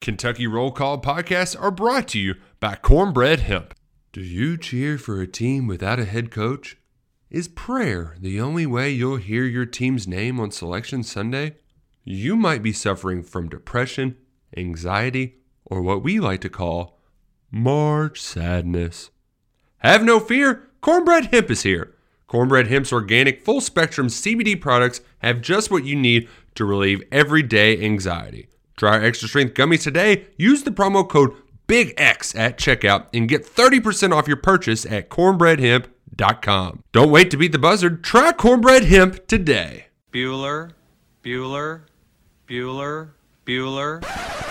Kentucky Roll Call podcasts are brought to you by Cornbread Hemp. Do you cheer for a team without a head coach? Is prayer the only way you'll hear your team's name on Selection Sunday? You might be suffering from depression, anxiety, or what we like to call March sadness. Have no fear, Cornbread Hemp is here. Cornbread Hemp's organic full spectrum CBD products have just what you need to relieve everyday anxiety. Try our extra strength gummies today. Use the promo code BIGX at checkout and get 30% off your purchase at cornbreadhemp.com. Don't wait to beat the buzzard. Try Cornbread Hemp today. Bueller, Bueller, Bueller, Bueller.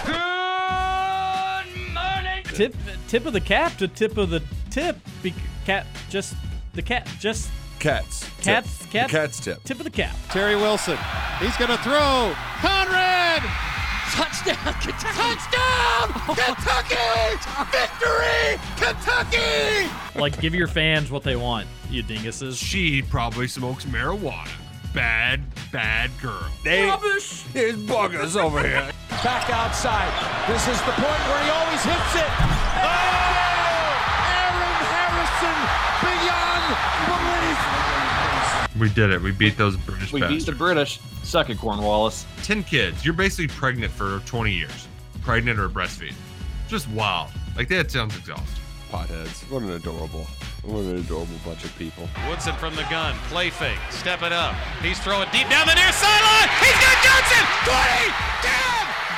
Good morning. Tip, tip of the cap to tip of the tip. Be, cat, just the cat, just Cats. cats, Tip. cat. The cat's tip. Tip of the cap. Terry Wilson. He's going to throw. Conrad! Touchdown, Kentucky! Touchdown! Kentucky! Victory! Kentucky! Like, give your fans what they want, you dinguses. She probably smokes marijuana. Bad, bad girl. Rubbish! There's buggers over here. Back outside. This is the point where he always hits it. Oh! Aaron Harrison beyond belief. We did it. We beat those British We beat the British. Suck it, Cornwallis. 10 kids. You're basically pregnant for 20 years. Pregnant or breastfeeding. Just wild. Like that sounds exhausting. Potheads. What an adorable, what an adorable bunch of people. Woodson from the gun. Play fake. Step it up. He's throwing deep down the near sideline. He's got Johnson. 20, 10,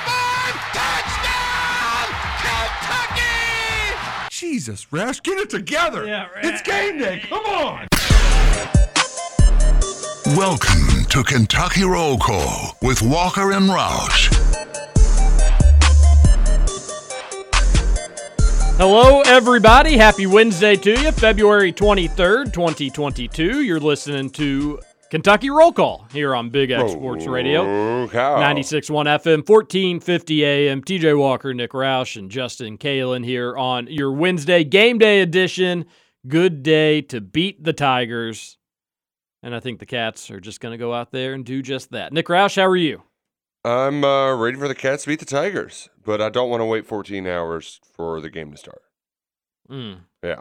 5, touchdown! Kentucky! Jesus, Rash, get it together. Yeah, Rash. It's game day. Come on. Welcome to Kentucky Roll Call with Walker and Roush. Hello, everybody. Happy Wednesday to you, February 23rd, 2022. You're listening to Kentucky Roll Call here on Big X Sports Radio. Oh, cow. 96.1 FM, 1450 AM. TJ Walker, Nick Roush, and Justin Kalen here on your Wednesday game day edition. Good day to beat the Tigers. And I think the Cats are just going to go out there and do just that. Nick Roush, how are you? I'm uh, ready for the Cats to beat the Tigers, but I don't want to wait 14 hours for the game to start. Mm, Yeah.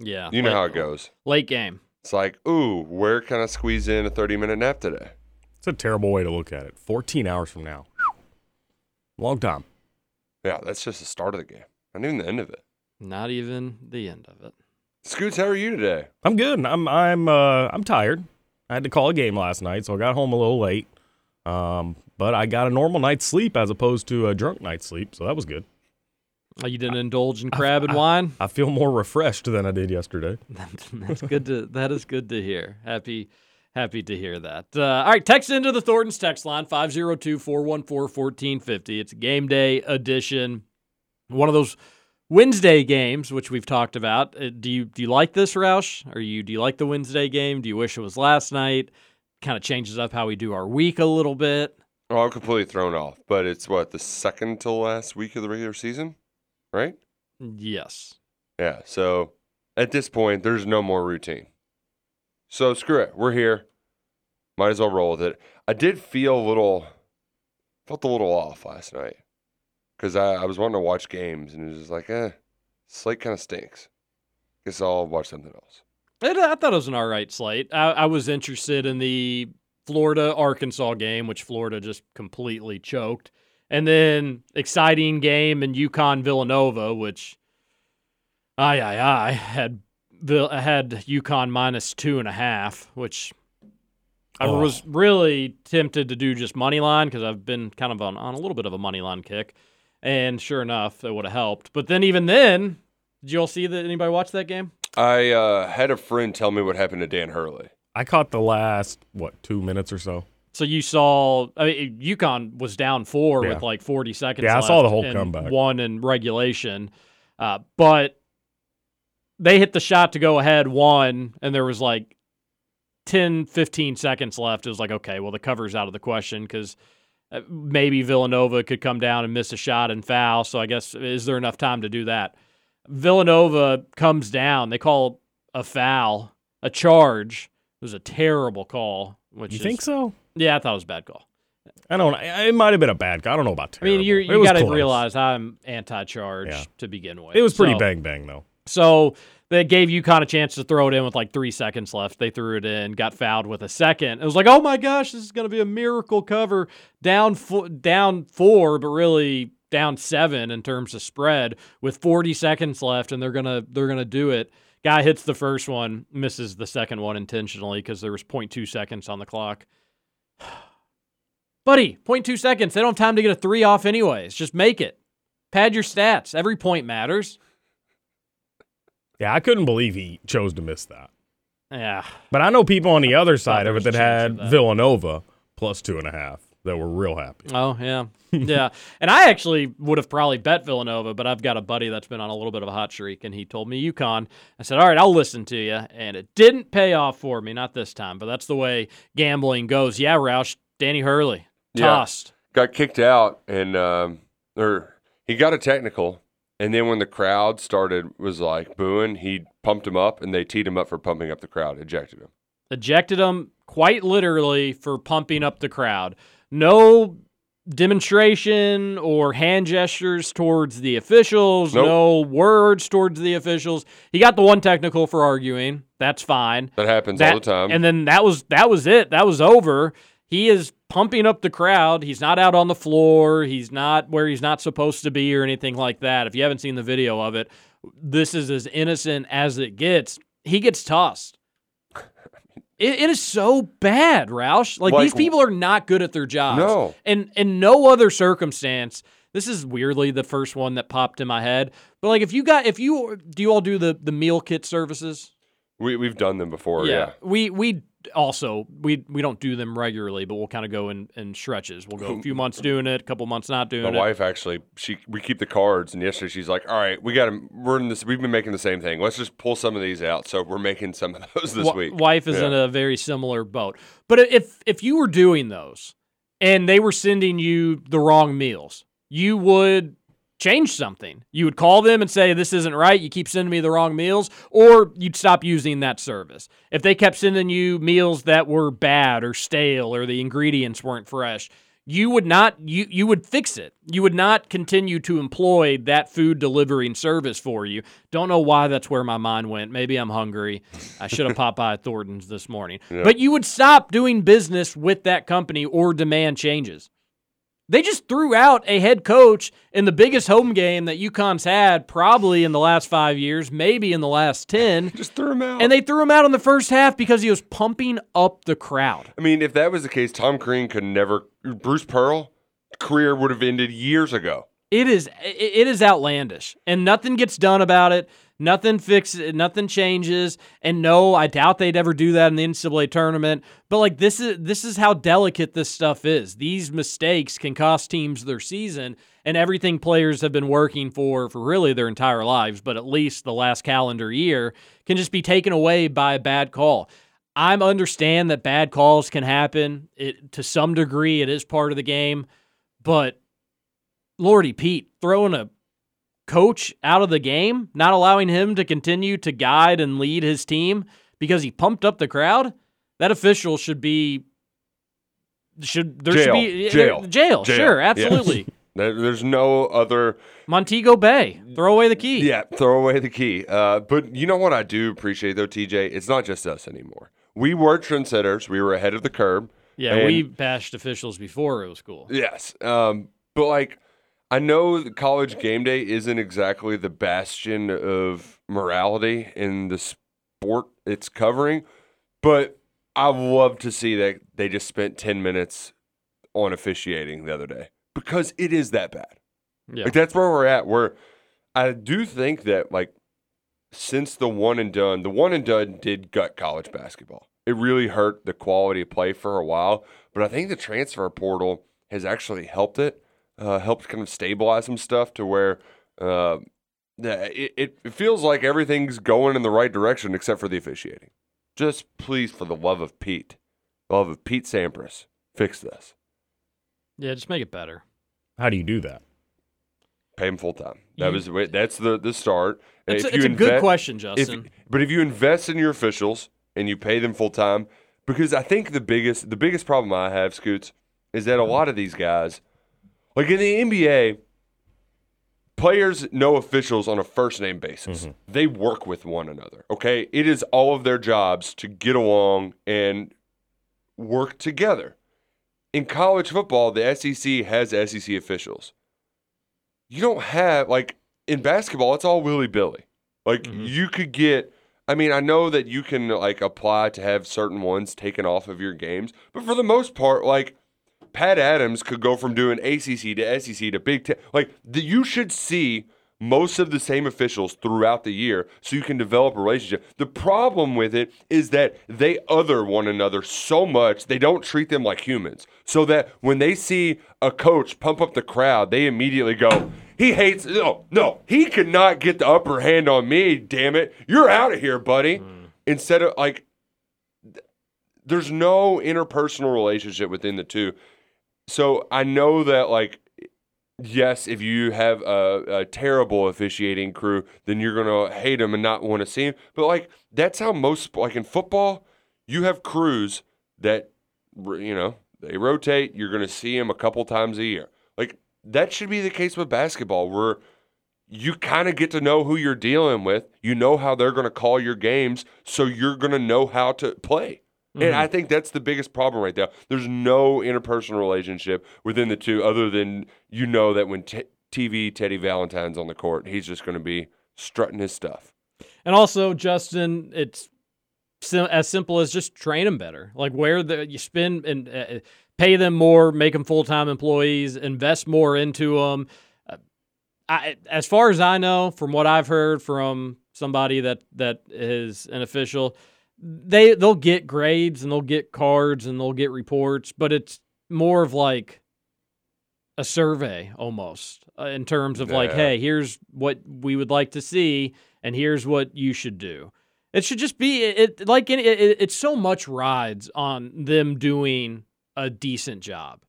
yeah. You know late- how it goes. Late game. It's like, ooh, where can I squeeze in a 30 minute nap today? It's a terrible way to look at it. 14 hours from now. Long time. Yeah, that's just the start of the game, not even the end of it. Not even the end of it. Scoots, how are you today? I'm good. I'm I'm uh I'm tired. I had to call a game last night, so I got home a little late. Um, but I got a normal night's sleep as opposed to a drunk night's sleep, so that was good. Oh, you didn't indulge in crab and wine? I feel more refreshed than I did yesterday. That's good to that is good to hear. Happy happy to hear that. Uh, all right, text into the Thornton's text line 502-414-1450. It's game day edition. One of those Wednesday games which we've talked about. Uh, do you do you like this Roush? Are you do you like the Wednesday game? Do you wish it was last night? Kind of changes up how we do our week a little bit. Oh, I'm completely thrown off, but it's what, the second to last week of the regular season? Right? Yes. Yeah, so at this point, there's no more routine. So screw it. We're here. Might as well roll with it. I did feel a little, felt a little off last night because I, I was wanting to watch games and it was just like, eh, slate kind of stinks. Guess I'll watch something else. It, I thought it was an all right slate. I, I was interested in the Florida Arkansas game, which Florida just completely choked, and then exciting game in UConn Villanova, which I I I had Vil- had UConn minus two and a half, which I Oh. was really tempted to do just money line because I've been kind of on, on a little bit of a money line kick, and sure enough, it would have helped. But then even then, did you all see that? Anybody watch that game? I uh, had a friend tell me what happened to Dan Hurley. I caught the last what two minutes or so. So you saw, I mean, UConn was down four Yeah. with like 40 seconds. Yeah, I saw the whole and comeback. One in regulation, uh, but they hit the shot to go ahead one, and there was like 10, 15 seconds left. It was like, okay, well, the cover's out of the question because Uh, maybe Villanova could come down and miss a shot and foul. So I guess, is there enough time to do that? Villanova comes down. They call a foul, a charge. It was a terrible call. Which You is- think so? yeah, I thought it was a bad call. I don't. It might have been a bad. Call. I don't know about Terrible. I mean, It you got to realize I'm anti-charge Yeah. to begin with. it was pretty So- bang bang though. So they gave UConn a chance to throw it in with like three seconds left. They threw it in, got fouled with a second. It was like, oh my gosh, this is going to be a miracle cover. Down fo- down four, but really down seven in terms of spread with 40 seconds left, and they're gonna they're gonna do it. Guy hits the first one, misses the second one intentionally because there was 0.2 seconds on the clock. Buddy, 0.2 seconds. They don't have time to get a three off anyways. Just make it. Pad your stats. Every point matters. Yeah, I couldn't believe he chose to miss that. Yeah. But I know people on the other side of it that had that. Villanova plus two and a half that were real happy. Oh yeah, yeah. And I actually would have probably bet Villanova, but I've got a buddy that's been on a little bit of a hot streak, and he told me UConn. I said, "All right, I'll listen to you," and it didn't pay off for me, not this time. But that's the way gambling goes. Yeah, Roush, Danny Hurley Yeah. tossed. got kicked out and um, or he got a technical and then when the crowd started was like booing he pumped him up and they teed him up for pumping up the crowd ejected him ejected him quite literally for pumping up the crowd. No demonstration or hand gestures towards the officials, Nope. no words towards the officials. He got the one technical for arguing. That's fine. that happens That- all the time And then that was that was it. That was over. He is pumping up the crowd. He's not out on the floor. He's not where he's not supposed to be or anything like that. If you haven't seen the video of it, this is as innocent as it gets. He gets tossed. It, it is so bad, Roush. Like, Like- these people are not good at their jobs. No. And in no other circumstance, this is weirdly the first one that popped in my head. But like, if you got, if you do, you all do the the meal kit services? we, we've done them before yeah, We we also we we don't do them regularly, but we'll kind of go in, in stretches. We'll go a few months doing it, a couple months not doing my it. My wife actually she we keep the cards and yesterday she's like all right we got to we're in this we've been making the same thing let's just pull some of these out so we're making some of those this Wa- week Wife is Yeah. in a very similar boat. But if if you were doing those and they were sending you the wrong meals, you would change something. You would call them and say, This isn't right. You keep sending me the wrong meals, or you'd stop using that service. If they kept sending you meals that were bad or stale or the ingredients weren't fresh, you would not you you would fix it. You would not continue to employ that food delivering service for you. Don't know why that's where my mind went. Maybe I'm hungry. I should have popped by Thornton's this morning. But you would stop doing business with that company or demand changes. They just threw out a head coach in the biggest home game that UConn's had probably in the last five years, maybe in the last 10. just threw him out And they threw him out in the first half because he was pumping up the crowd. I mean, if that was the case, Tom Crean could never. Bruce Pearl career would have ended years ago. It is it it is outlandish, and nothing gets done about it. Nothing fixes, nothing changes, and no, I doubt they'd ever do that in the NCAA tournament. But like this is this is how delicate this stuff is. These mistakes can cost teams their season, and everything players have been working for for really their entire lives, but at least the last calendar year can just be taken away by a bad call. I understand that bad calls can happen. It, to some degree, it is part of the game, but Lordy Pete throwing a coach out of the game, not allowing him to continue to guide and lead his team because he pumped up the crowd. That official should be should there Jail. should be Jail. jail, Jail. sure, absolutely. There, there's no other. Montego Bay, throw away the key. Yeah, throw away the key. Uh, but you know what I do appreciate though, TJ? It's not just us anymore. We were trendsetters. We were ahead of the curve. Yeah, And- we bashed officials before it was cool. Yes. Um, but like, I know college game day isn't exactly the bastion of morality in the sport it's covering, but I love to see that they just spent 10 minutes on officiating the other day because it is that bad. Yeah. Like, that's where we're at. Where I do think that, like, since the one and done, the one and done did gut college basketball. It really hurt the quality of play for a while, but I think the transfer portal has actually helped it, uh, helped kind of stabilize some stuff to where uh, it, it it feels like everything's going in the right direction except for the officiating. Just please, for the love of Pete, the love of Pete Sampras, fix this. Yeah, just make it better. How do you do that? Pay him full time. That You- was that's the the start. It's, if it's you a good inve- question, if- Justin. but if you invest in your officials and you pay them full time, because I think the biggest the biggest problem I have, Scoots, is that a lot of these guys, like in the NBA, players know officials on a first name basis. Mm-hmm. They work with one another. Okay. It is all of their jobs to get along and work together. In college football, the SEC has SEC officials. You don't have, like, in basketball, it's all willy billy. Like, mm-hmm. you could get, I mean, I know that you can, like, apply to have certain ones taken off of your games, but for the most part, like, Pat Adams could go from doing ACC to SEC to Big Ten. Like, the, you should see most of the same officials throughout the year so you can develop a relationship. The problem with it is that they other one another so much, they don't treat them like humans. So that when they see a coach pump up the crowd, they immediately go, he hates, no, no, he could not get the upper hand on me, damn it. You're out of here, buddy. Mm. Instead of like, there's no interpersonal relationship within the two. So I know that like yes, if you have a, a terrible officiating crew, then you're gonna hate them and not want to see them. But like that's how most like in football, you have crews that you know they rotate. You're gonna see them a couple times a year. Like that should be the case with basketball, where you kind of get to know who you're dealing with. You know how they're to call your games, so you're to know how to play. And I think that's the biggest problem right there. There's no interpersonal relationship within the two, other than you know that when t- TV Teddy Valentine's on the court, he's just going to be strutting his stuff. And also, Justin, it's sim- as simple as just train them better. Like where the you spend and uh, pay them more, make them full time employees, invest more into them. Uh, I, as far as I know, from what I've heard from somebody that that is an official, they they'll get grades and they'll get cards and they'll get reports, but it's more of like a survey almost uh, in terms of like, hey, here's what we would like to see, and here's what you should do. It should just be it, it like it, it, it's so much rides on them doing a decent job.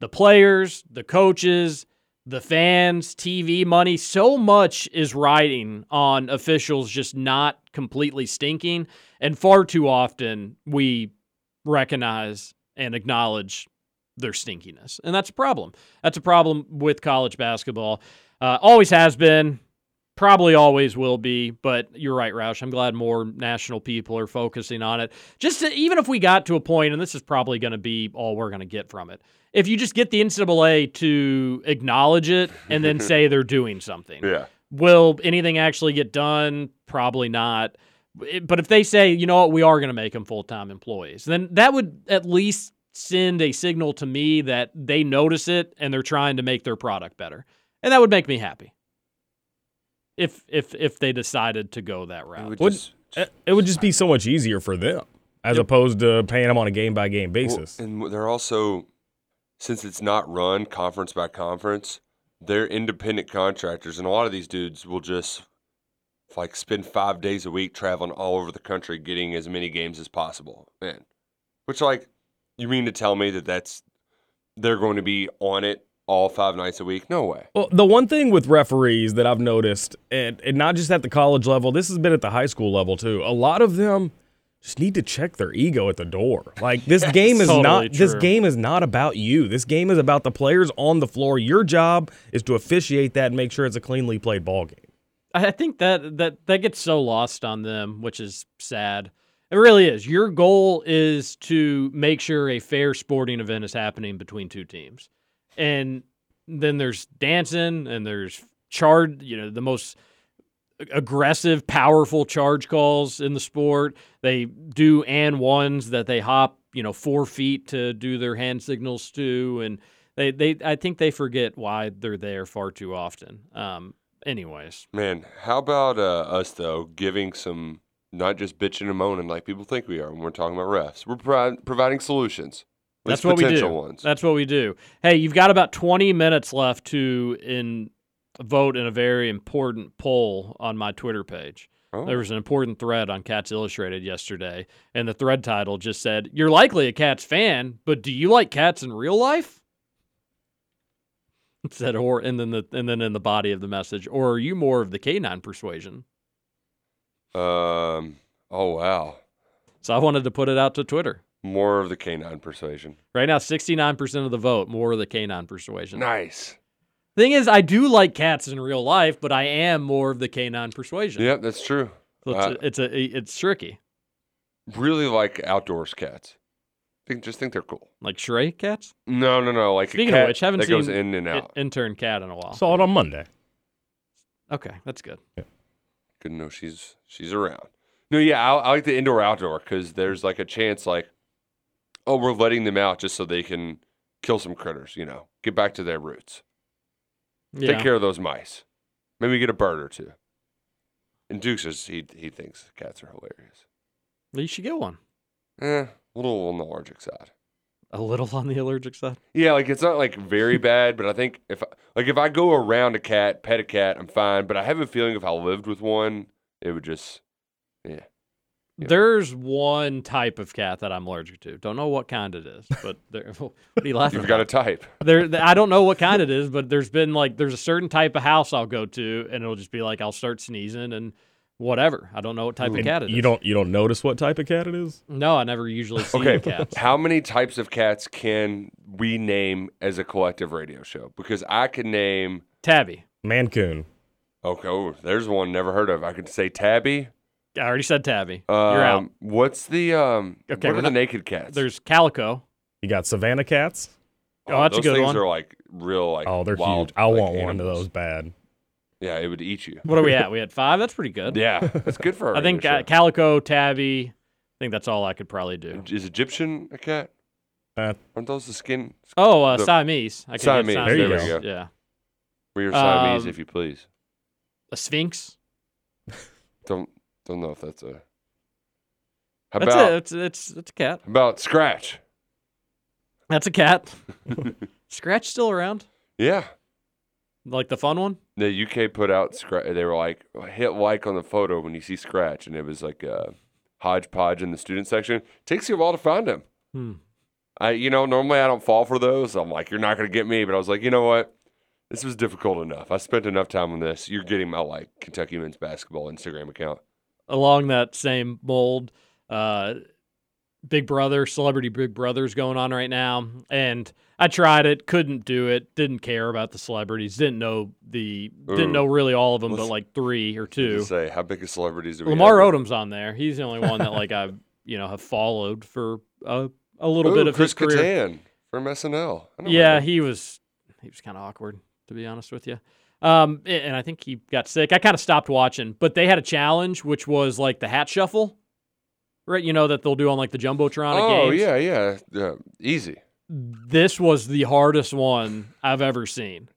The players, the coaches, the fans, TV money, so much is riding on officials just not completely stinking. And far too often we recognize and acknowledge their stinkiness. And that's a problem. That's a problem with college basketball. Uh, always has been, probably always will be. But you're right, Roush. I'm glad more national people are focusing on it. Just to, even if we got to a point, and this is probably going to be all we're going to get from it, if you just get the NCAA to acknowledge it and then say they're doing something. Yeah. Will anything actually get done? Probably not. But if they say, you know what, we are going to make them full time employees, then that would at least send a signal to me that they notice it and they're trying to make their product better, and that would make me happy. If if if they decided to go that route, would Would- just- It it would just be so much easier for them as opposed to paying them on a game by game basis. Well, and they're also, since it's not run conference by conference, they're independent contractors, and a lot of these dudes will just like spend five days a week traveling all over the country getting as many games as possible. Man, which like, you mean to tell me that that's they're going to be on it all five nights a week? No way. Well, the one thing with referees that I've noticed, and, and not just at the college level, this has been at the high school level too. A lot of them just need to check their ego at the door. Like this game is Totally not this game is not about you. This game is about the players on the floor. Your job is to officiate that and make sure it's a cleanly played ball game. I think that that that gets so lost on them, which is sad. It really is. Your goal is to make sure a fair sporting event is happening between two teams. And then there's dancing and there's charge, you know, the most aggressive, powerful charge calls in the sport. They do and ones that they hop, you know, four feet to do their hand signals to, and they they I think they forget why they're there far too often. Um, anyways, Man, how about uh, us though giving some not just bitching and moaning like people think we are when we're talking about refs. We're provi- providing solutions. At That's what we do. ones. That's what we do. Hey, you've got about 20 minutes left to in vote in a very important poll on my Twitter page. Oh. There was an important thread on Cats Illustrated yesterday, and the thread title just said, "You're likely a Cats fan, but do you like cats in real life?" It said, or and then the and then in the body of the message, or are you more of the canine persuasion? Um. Oh wow. So I wanted to put it out to Twitter. More of the canine persuasion. Right now, 69% of the vote, more of the canine persuasion. Nice. Thing is, I do like cats in real life, but I am more of the canine persuasion. Yeah, that's true. So it's, Uh, a, it's a it's tricky. really like outdoors cats. Think just think they're cool. Like Shrey cats. No, no, no. Like Speaking a cat of which, haven't that seen goes in and i- out. intern cat in a while. Saw it on Monday. okay, that's good. Yeah. Good to know she's she's around. No, yeah, I, I like the indoor outdoor because there's like a chance, like, oh, we're letting them out just so they can kill some critters. You know, get back to their roots. Yeah. Take care of those mice. Maybe get a bird or two. And Dukes is he he thinks cats are hilarious. Well, you should get one. Eh, a little on the allergic side. A little on the allergic side. Yeah, like it's not like very bad, but I think if I- like if I go around a cat, pet a cat, I'm fine. But I have a feeling if I lived with one, it would just yeah. Yeah. There's one type of cat that I'm allergic to. Don't know what kind it is, but there, what are you laughing You've got a type. there, I don't know what kind it is, but there's been like there's a certain type of house I'll go to, and it'll just be like I'll start sneezing and whatever. I don't know what type of cat it is. you don't you don't notice what type of cat it is? No, I never usually see Okay, cats. how many types of cats can we name as a collective radio show? Because I can name. Tabby. Maine Coon. Okay, oh, there's one never heard of. I could say tabby. I already said Tabby. Um, You're out. What's the um? Okay, what we're are the naked cats? There's Calico. You got Savannah cats. Oh, that's a those good things one. are like real like. Oh, they're wild, huge. I like, want one of those bad. Yeah, it would eat you. What are we at? We had five. That's pretty good. Yeah, that's good for. I think radio uh, Calico, Tabby. I think that's all I could probably do. is Egyptian a cat? Uh, Aren't those the skin? Oh, uh, The- Siamese. I could get Siamese, there you Siamese. go. Yeah. We're Siamese, Um, if you please. A Sphynx. Don't don't know if that's a. How That's about it. It's, it's it's a cat. how about Scratch? That's a cat. Scratch still around? Yeah, Like the fun one? the UK put out Scratch. They were like hit like on the photo when you see Scratch, and it was like a hodgepodge in the student section. Takes you a while to find him. Hmm. I you know normally I don't fall for those. I'm like you're not gonna get me, but I was like you know what. This was difficult enough. I spent enough time on this. You're getting my like Kentucky men's basketball Instagram account. Along that same mold, uh, Big Brother, Celebrity Big Brother's going on right now, and I tried it, couldn't do it, didn't care about the celebrities, didn't know the, didn't know really all of them, but Let's- like three or two. say how big of celebrities do we Lamar have? Odom's on there. He's the only one that like I, you know, have followed for a, a little bit of Chris his career. Kattan from SNL. I know Yeah, him. he was he was kind of awkward to be honest with you. Um, and I think he got sick. I kind of stopped watching, but they had a challenge which was like the hat shuffle, right? You know that they'll do on like the jumbotron. Oh games. yeah, yeah, yeah. Easy. This was the hardest one I've ever seen.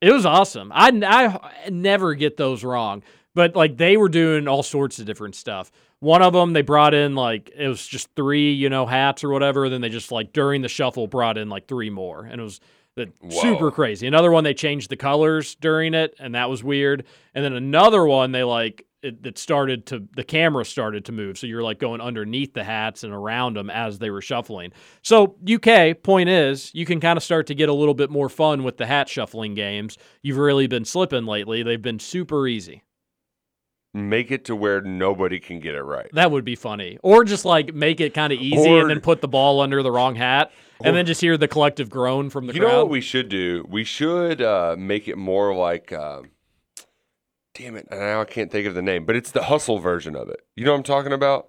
It was awesome. I, I never get those wrong, but like they were doing all sorts of different stuff. One of them they brought in like it was just three, you know, hats or whatever. Then they just like during the shuffle brought in like three more, and it was the, super crazy. Another one they changed the colors during it, and that was weird. And then another one they like it, it started to the camera started to move, so you're like going underneath the hats and around them as they were shuffling. So UK point is you can kind of start to get a little bit more fun with the hat shuffling games. You've really been slipping lately. They've been super easy. Make it to where nobody can get it right. That would be funny. Or just like make it kind of easy Or- and then put the ball under the wrong hat and then just hear the collective groan from the you crowd. know what we should do? We should uh, make it more like. Uh, damn it! Now I can't think of the name, but it's the hustle version of it. You know what I'm talking about?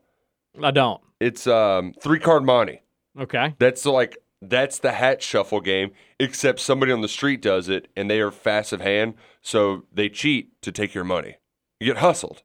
I don't. It's um, three card monte. Okay. That's like that's the hat shuffle game, except somebody on the street does it, and they are fast of hand, so they cheat to take your money. You get hustled.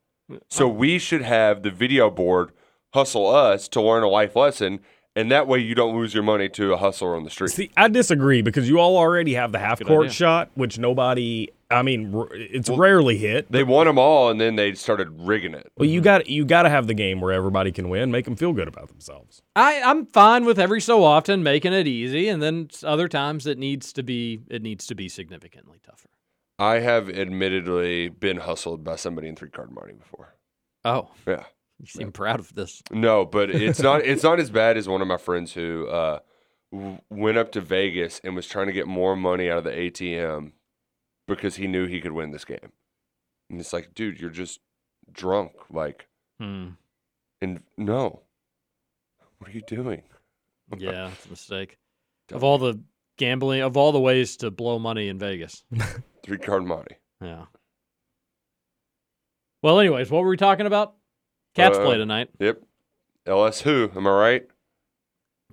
So we should have the video board hustle us to learn a life lesson, and that way you don't lose your money to a hustler on the street. See, I disagree because you all already have the half court idea. shot, which nobody. I mean, r- it's rarely hit. They won them all, and then they started rigging it. But you got you got to have the game where everybody can win, make them feel good about themselves. I, I'm fine with every so often making it easy, and then s- other times it needs to be it needs to be significantly tougher. I have admittedly been hustled by somebody in three card monte before. Oh, Yeah. you seem proud of this. No, but it's not. It's not as bad as one of my friends who uh, w- went up to Vegas and was trying to get more money out of the ATM because he knew he could win this game. And it's like, dude, you're just drunk. Like, Hmm. and no, What are you doing? Yeah, it's a mistake. Of all the gambling, of all the ways to blow money in Vegas. Three card monte. Yeah. Well, anyways, what were we talking about? Cats Uh, play tonight. Yep. LS who? Am I right?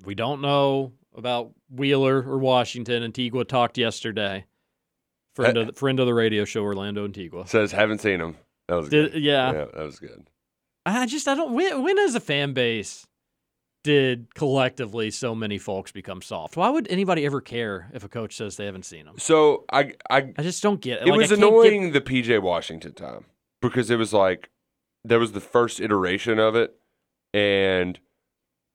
We don't know about Wheeler or Washington. Antigua talked yesterday. Friend of the, friend of the radio show, Orlando Antigua. Says haven't seen him. That was Did, good. yeah. yeah, that was good. I just I don't when, when as a fan base did collectively so many folks become soft? Why would anybody ever care if a coach says they haven't seen them? So I I I just don't get it. it Like, was can't get- annoying the PJ Washington time because it was like that was the first iteration of it, and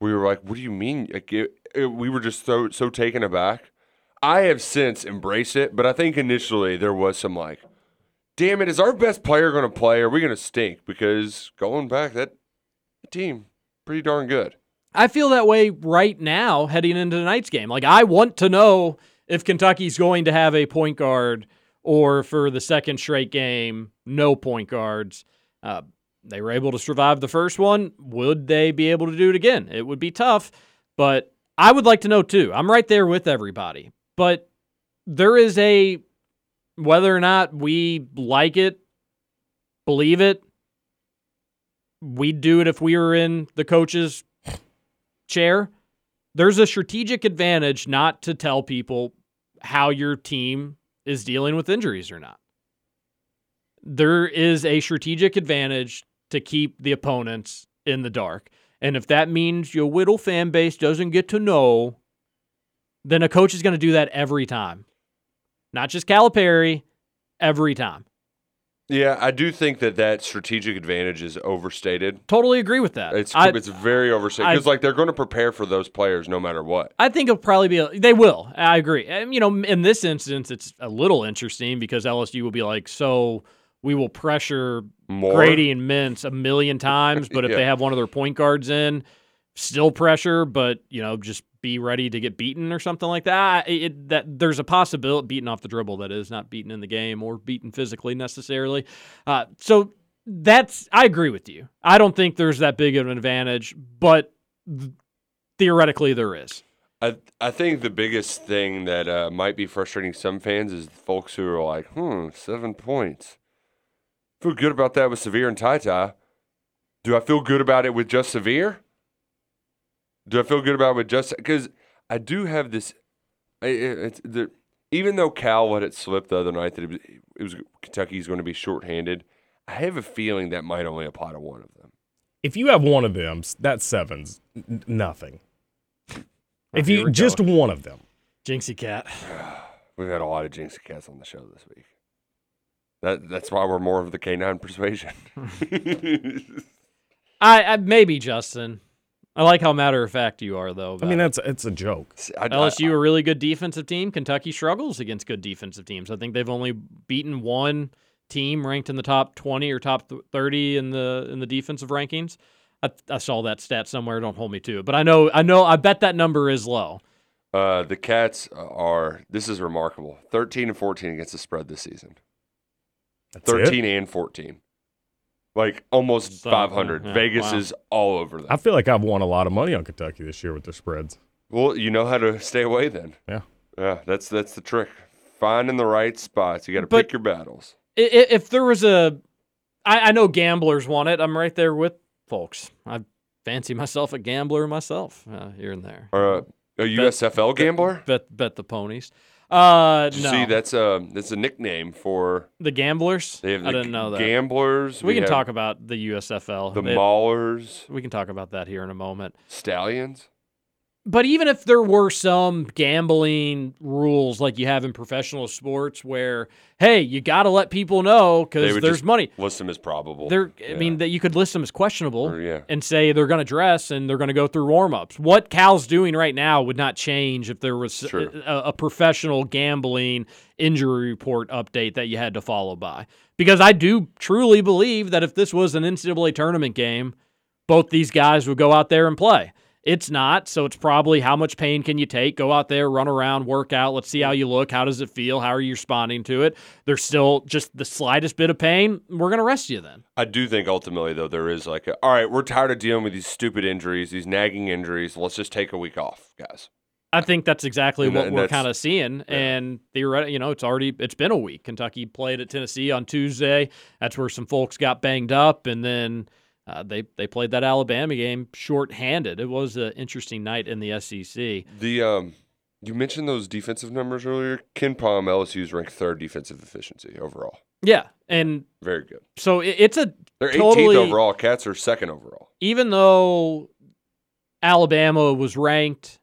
we were like, "What do you mean?" Like it, it, we were just so so taken aback. I have since embraced it, but I think initially there was some like, "Damn it, is our best player going to play? Are we going to stink?" Because going back, that team pretty darn good. I feel that way right now heading into tonight's game. Like I want to know if Kentucky's going to have a point guard or for the second straight game, no point guards. Uh, they were able to survive the first one. Would they be able to do it again? It would be tough, but I would like to know too. I'm right there with everybody, but there is a whether or not we like it, believe it. We'd do it if we were in the coach's chair. There's a strategic advantage not to tell people how your team is dealing with injuries or not. There is a strategic advantage to keep the opponents in the dark. And if that means your Whittle fan base doesn't get to know, then a coach is going to do that every time. Not just Calipari, every time. Yeah, I do think that that strategic advantage is overstated. Totally agree with that. It's I, it's very overstated because like they're going to prepare for those players no matter what. I think it'll probably be. A, they will. I agree. And, you know, in this instance, it's a little interesting because LSU will be like, so we will pressure More Grady and Mintz a million times, but if Yeah. they have one of their point guards in, still pressure, but you know, just be ready to get beaten or something like that. It, that there's a possibility beaten off the dribble that is not beaten in the game or beaten physically necessarily. Uh, so that's I agree with you. I don't think there's that big of an advantage, but th- theoretically there is. I I think the biggest thing that uh, might be frustrating some fans is folks who are like, hmm, seven points. Feel good about that with Sahvir and TyTy. Do I feel good about it with just Sahvir? Do I feel good about it with just because I do have this? It- It's the even though Cal let it slip the other night that it was, it was Kentucky's going to be shorthanded. I have a feeling that might only apply to one of them. If you have one of them, s- that's sevens. N- nothing. If you just go. one of them. Jinxie cat. We've had a lot of Jinxie cats on the show this week. That that's why we're more of the canine persuasion. I, I maybe Justin. I like how matter of fact you are though. I mean, about it. that's it's a joke. I, LSU a really good defensive team. Kentucky struggles against good defensive teams. I think they've only beaten one team ranked in the top 20 or top 30 in the in the defensive rankings. I, I saw that stat somewhere. Don't hold me to it, but I know I know I bet that number is low. Uh, the cats are. This is remarkable. Thirteen and fourteen against the spread this season. That's it? Thirteen and fourteen, like almost So, five hundred. yeah, Vegas wow. is all over I feel like I've won a lot of money on Kentucky this year with their spreads. Well, you know how to stay away then. Yeah. Yeah, that's that's the trick. Finding the right spots. You got to pick your battles. I- i- If there was a, I, I know gamblers want it. I'm right there with folks. I fancy myself a gambler myself uh, here and there. Or a, a USFL gambler. Bet bet the ponies. Uh, no, See, that's a that's a nickname for. the gamblers. They have the I didn't know that. gamblers. we can talk about the USFL. the They- maulers, We can talk about that here in a moment. stallions. But even if there were some gambling rules like you have in professional sports where, hey, you got to let people know because there's money. List them as probable. There, I Yeah. mean, that you could list them as questionable Or, yeah. and say they're going to dress and they're going to go through warm ups. What Cal's doing right now would not change if there was a, a professional gambling injury report update that you had to follow by. Because I do truly believe that if this was an NCAA tournament game, both these guys would go out there and play. It's not. So it's probably how much pain can you take? Go out there, run around, work out. Let's see how you look. How does it feel? How are you responding to it? There's still just the slightest bit of pain. We're going to rest you then. I do think ultimately though there is like, a, all right, we're tired of dealing with these stupid injuries, these nagging injuries. Let's just take a week off, guys. I think that's exactly And what that- we're kind of seeing. And theoretically, you know, it's already it's been a week. Kentucky played at Tennessee on Tuesday. That's where some folks got banged up, and then uh, they they played that Alabama game short-handed. It was an interesting night in the SEC. The um, you mentioned those defensive numbers earlier. KenPom, LSU's ranked third defensive efficiency overall. Yeah, and Very good. so it, it's a They're 18th totally overall. Cats are second overall. even though Alabama was ranked,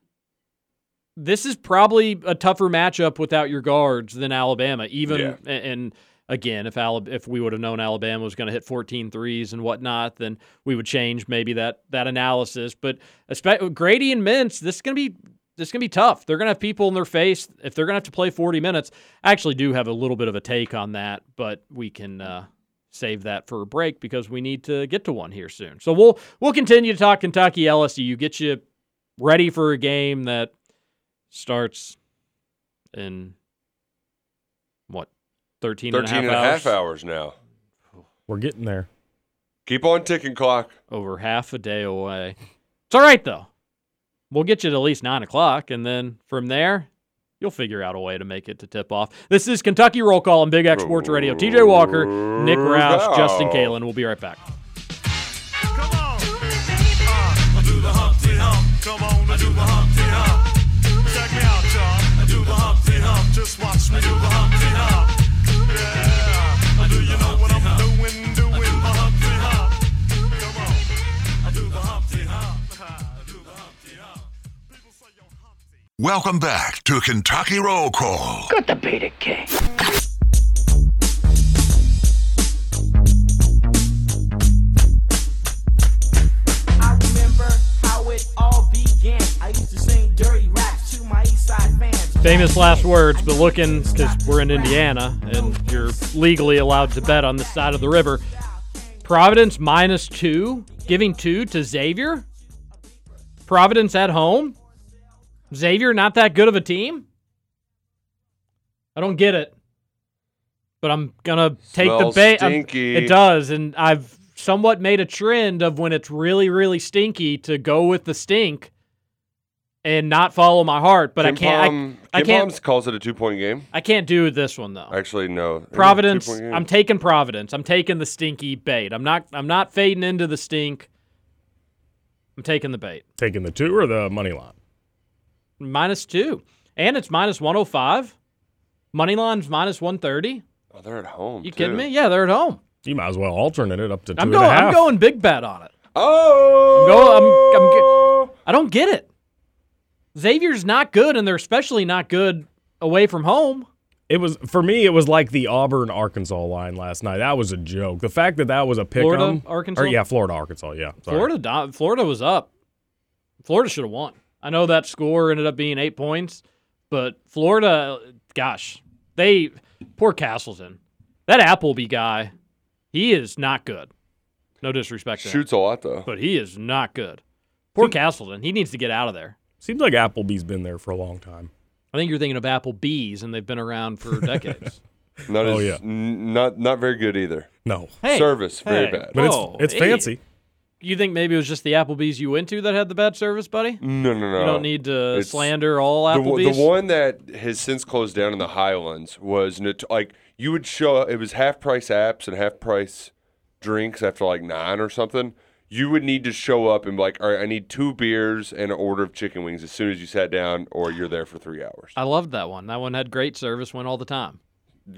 this is probably a tougher matchup without your guards than Alabama. Even Yeah. a- and again, if Alab- if we would have known Alabama was going to hit 14 threes and whatnot, then we would change maybe that that analysis. But espe- Grady and Mintz, this is going to be this is going to be tough. They're going to have people in their face if they're going to have to play 40 minutes. I actually do have a little bit of a take on that, but we can uh, save that for a break because we need to get to one here soon. So we'll we'll continue to talk Kentucky LSU, You get you ready for a game that starts in what 13 and a 13 half and a half hours? hours now. We're getting there. Keep on ticking clock. over half a day away. It's all right though. We'll get you to at least nine o'clock, and then from there, you'll figure out a way to make it to tip off. This is Kentucky Roll Call on Big X Sports Radio. TJ Walker, Nick Roush, Justin Kalen. We'll be right back. Welcome back to Kentucky Roll Call. I remember how it all began. I used to sing dirty raps to my East Side fans. Famous last words, but looking because we're in Indiana and you're legally allowed to bet on this side of the river. Providence minus two, giving two to Xavier. Providence at home. Xavier not that good of a team. I don't get it, but I'm gonna take Smells the bait. It does, and I've somewhat made a trend of when it's really, really stinky to go with the stink and not follow my heart. But I can't. Palm, I, I Ken can't. Palms calls it a two point game. I can't do this one though. Actually, no. It is a Providence. I'm taking Providence. I'm taking the stinky bait. I'm not. I'm not fading into the stink. I'm taking the bait. Taking the two or the money line? Minus two, and it's minus 105. Money line's minus 130. Oh, they're at home. You too. kidding me? Yeah, they're at home. You might as well alternate it up to two I'm and a going. I'm going big bet on it. Oh. I'm go- I'm- I don't get it. Xavier's not good, and they're especially not good away from home. It was for me. It was like the Auburn Arkansas line last night. That was a joke. The fact that that was a pick 'em- Florida, Arkansas? or yeah, Florida Arkansas. Yeah, sorry. Florida, Florida was up. Florida should have won. I know that score ended up being eight points, but Florida, gosh, they poor Castleton. That Appleby guy, he is not good. No disrespect to him, Shoots a lot though. but he is not good. Poor Castleton. He needs to get out of there. Seems like Appleby's been there for a long time. I think you're thinking of Applebee's, and they've been around for decades. Not Oh, as, yeah. n- not not very good either. No, hey, Service very bad. but whoa, it's fancy. hey. You think maybe it was just the Applebee's you went to that had the bad service, buddy? No, no, no. You don't need to It's- slander all Applebee's. the one that has since closed down in the Highlands was like you would show it was half price apps and half price drinks after like nine or something. You would need to show up and be like, all right, I need two beers and an order of chicken wings as soon as you sat down, or you're there for three hours. I loved that one. That one had great service, went all the time.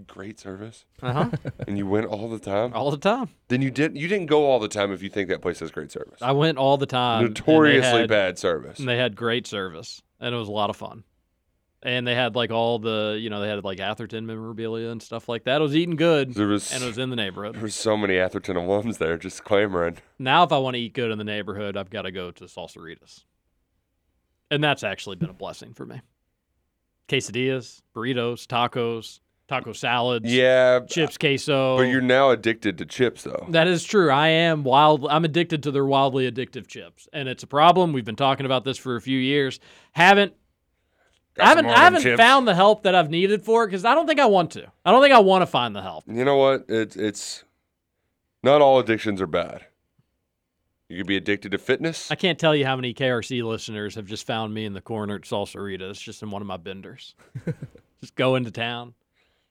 Great service, Uh huh. and you went all the time. all the time. Then you didn't. You didn't go all the time if you think that place has great service. I went all the time. Notoriously had- bad service. And they had great service, and it was a lot of fun. And they had like all the, you know, they had like Atherton memorabilia and stuff like that. It was eating good, There was and it was in the there neighborhood. were so many Atherton alums there just clamoring. Now, if I want to eat good in the neighborhood, I've got to go to Salsaritas, and that's actually been a blessing for me. Quesadillas, burritos, tacos. Taco salads, Yeah, chips, uh, queso. but you're now addicted to chips, though. That is true. I am wild. I'm addicted to their wildly addictive chips, and it's a problem. We've been talking about this for a few years. Haven't Got I haven't I haven't chips. found the help that I've needed for it because I don't think I want to. I don't think I want to find the help. You know what? It's it's not all addictions are bad. You could be addicted to fitness. I can't tell you how many KRC listeners have just found me in the corner at Salsaritas, just in one of my benders. just go into town.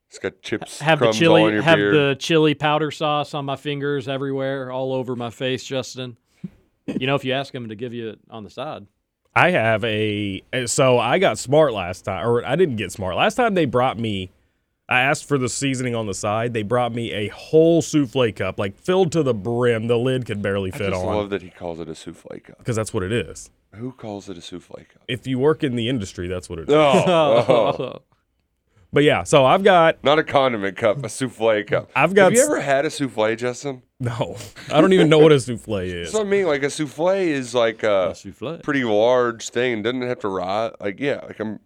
It's got chips, have the crumbs all chili your have beard. the chili powder sauce on my fingers everywhere, all over my face, Justin. you know, if you ask him to give you it on the side. I have a so I got smart last time, or I didn't get smart last time. They brought me. I asked for the seasoning on the side. They brought me a whole souffle cup, like filled to the brim. The lid could barely I fit just on love that he calls it a souffle cup. because that's what it is. Who calls it a souffle cup? If you work in the industry, that's what it is. Oh, oh. But yeah, so I've got not a condiment cup, a souffle cup. I've got Have you ever had a souffle, Justin? no. I don't even know what a souffle is. That's what I mean. Like a souffle is like a souffle. pretty large thing. Doesn't have to ride. Like yeah, like I'm.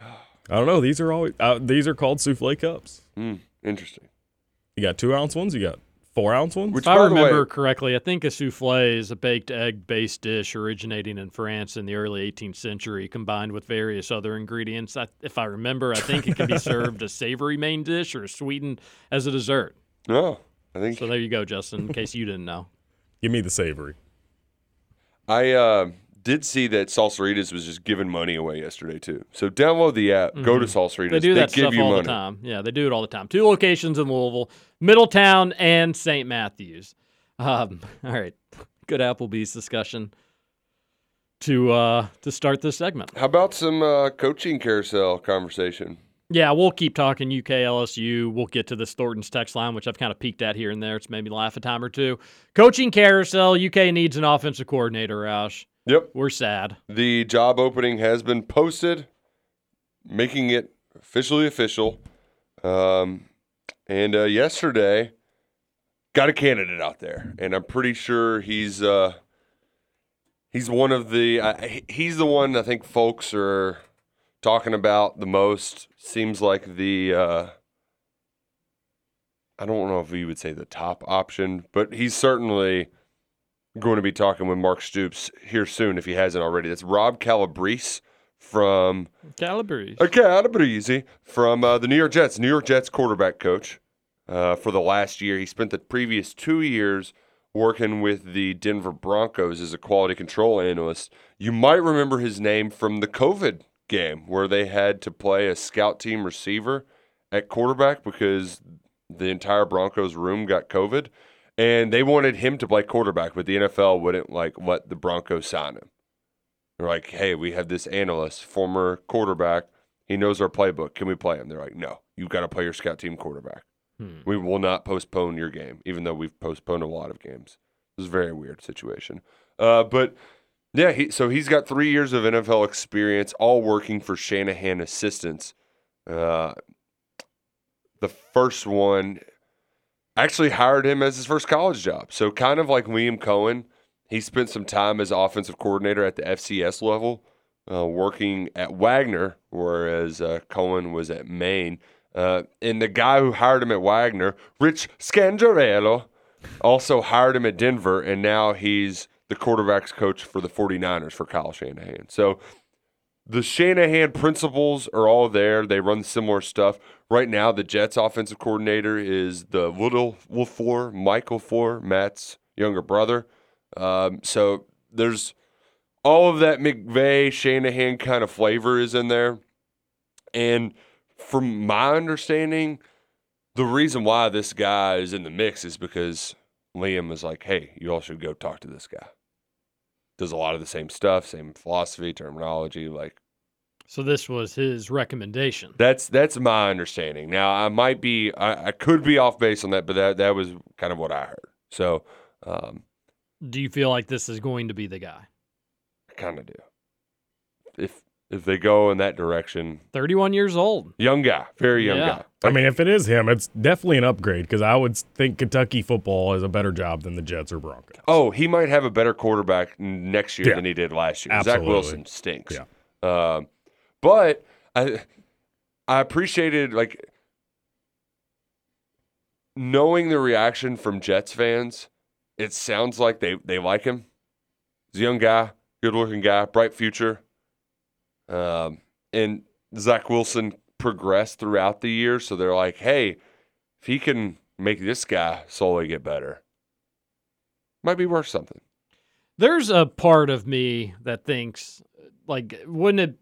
I don't know. These are always uh, these are called souffle cups. Mm, interesting. You got two ounce ones. You got four ounce ones. Which, If I by the way- remember correctly, I think a souffle is a baked egg based dish originating in France in the early 18th century, combined with various other ingredients. I, if I remember, I think it can be served as savory main dish or sweetened as a dessert. No, I think So there you go, Justin, in case you didn't know. Give me the savory. I uh, did see that Salsaritas was just giving money away yesterday too. So download the app, go to Salsaritas. Mm-hmm. They do that give stuff you all money. the time. Yeah, they do it all the time. Two locations in Louisville, Middletown and St. Matthews. Um, all right, good Applebee's discussion to uh, to start this segment. How about some uh, coaching carousel conversation? Yeah, we'll keep talking UK LSU. We'll get to this Thornton's text line, which I've kind of peeked at here and there. It's made me laugh a time or two. Coaching carousel. UK needs an offensive coordinator. Roush. Yep. We're sad. The job opening has been posted, making it officially official. Um, and uh, yesterday, got a candidate out there, and I'm pretty sure he's uh, he's one of the uh, he's the one I think folks are talking about the most. Seems like the uh, I don't know if we would say the top option, but he's certainly going to be talking with Mark Stoops here soon if he hasn't already. That's Rob Calabrese from Calabrese. Okay, Calabrese from uh, the New York Jets, New York Jets quarterback coach uh, for the last year. He spent the previous two years working with the Denver Broncos as a quality control analyst. You might remember his name from the COVID game where they had to play a scout team receiver at quarterback because the entire Broncos room got COVID. And they wanted him to play quarterback, but the NFL wouldn't like let the Broncos sign him. They're like, hey, we have this analyst, former quarterback. He knows our playbook. Can we play him? They're like, no, you've got to play your scout team quarterback. Hmm. We will not postpone your game, even though we've postponed a lot of games. It was a very weird situation. Uh, but yeah, he, so he's got three years of NFL experience, all working for Shanahan assistants. Uh, the first one actually hired him as his first college job. So kind of like William Coen, he spent some time as offensive coordinator at the FCS level, uh, working at Wagner, whereas uh, Coen was at Maine. Uh, and the guy who hired him at Wagner, Rich Scangarello, also hired him at Denver, and now he's the quarterbacks coach for the 49ers for Kyle Shanahan. So the Shanahan principles are all there. They run similar stuff. Right now, the Jets offensive coordinator is the little LaFleur, Mike LaFleur, Matt's younger brother. Um, so there's all of that McVay, Shanahan kind of flavor is in there. And from my understanding, the reason why this guy is in the mix is because Liam is like, hey, you all should go talk to this guy. Does a lot of the same stuff, same philosophy, terminology. Like So this was his recommendation. that's that's my understanding. Now I might be, I, I could be off base on that, but that that was kind of what I heard. So um, Do you feel like this is going to be the guy? I kind of do. If if they go in that direction, 31 years old. young guy, very young Yeah. guy. I mean, if it is him, it's definitely an upgrade because I would think Kentucky football is a better job than the Jets or Broncos. Oh, he might have a better quarterback next year Yeah. than he did last year. Absolutely. Zach Wilson stinks. Yeah. Um, but I I appreciated like knowing the reaction from Jets fans, it sounds like they, they like him. He's a young guy, good looking guy, bright future. Um, and Zach Wilson progressed throughout the year. So they're like, hey, if he can make this guy slowly get better, might be worth something. There's a part of me that thinks, like, wouldn't it,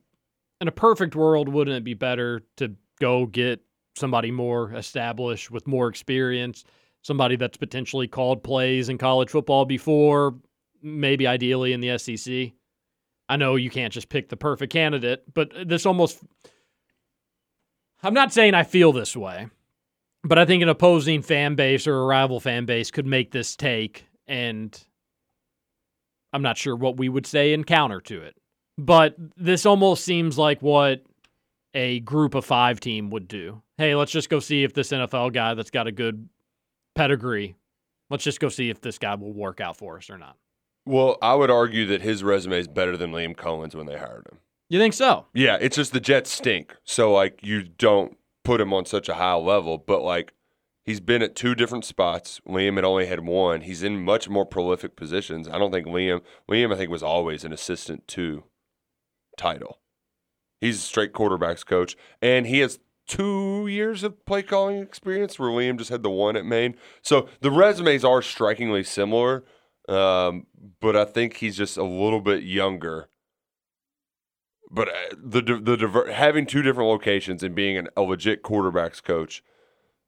in a perfect world, wouldn't it be better to go get somebody more established with more experience, somebody that's potentially called plays in college football before, maybe ideally in the SEC? I know you can't just pick the perfect candidate, but this almost, I'm not saying I feel this way, but I think an opposing fan base or a rival fan base could make this take and I'm not sure what we would say in counter to it. But this almost seems like what a group of five team would do. Hey, let's just go see if this NFL guy that's got a good pedigree, let's just go see if this guy will work out for us or not. Well, I would argue that his resume is better than Liam Coen's when they hired him. You think so? Yeah, it's just the Jets stink. So like you don't put him on such a high level, but like he's been at two different spots. Liam had only had one. He's in much more prolific positions. I don't think Liam Liam I think was always an assistant to title. He's a straight quarterbacks coach and he has two years of play calling experience where Liam just had the one at Maine. So the resumes are strikingly similar. Um, but I think he's just a little bit younger but uh, the the diver- having two different locations and being an, a legit quarterbacks coach,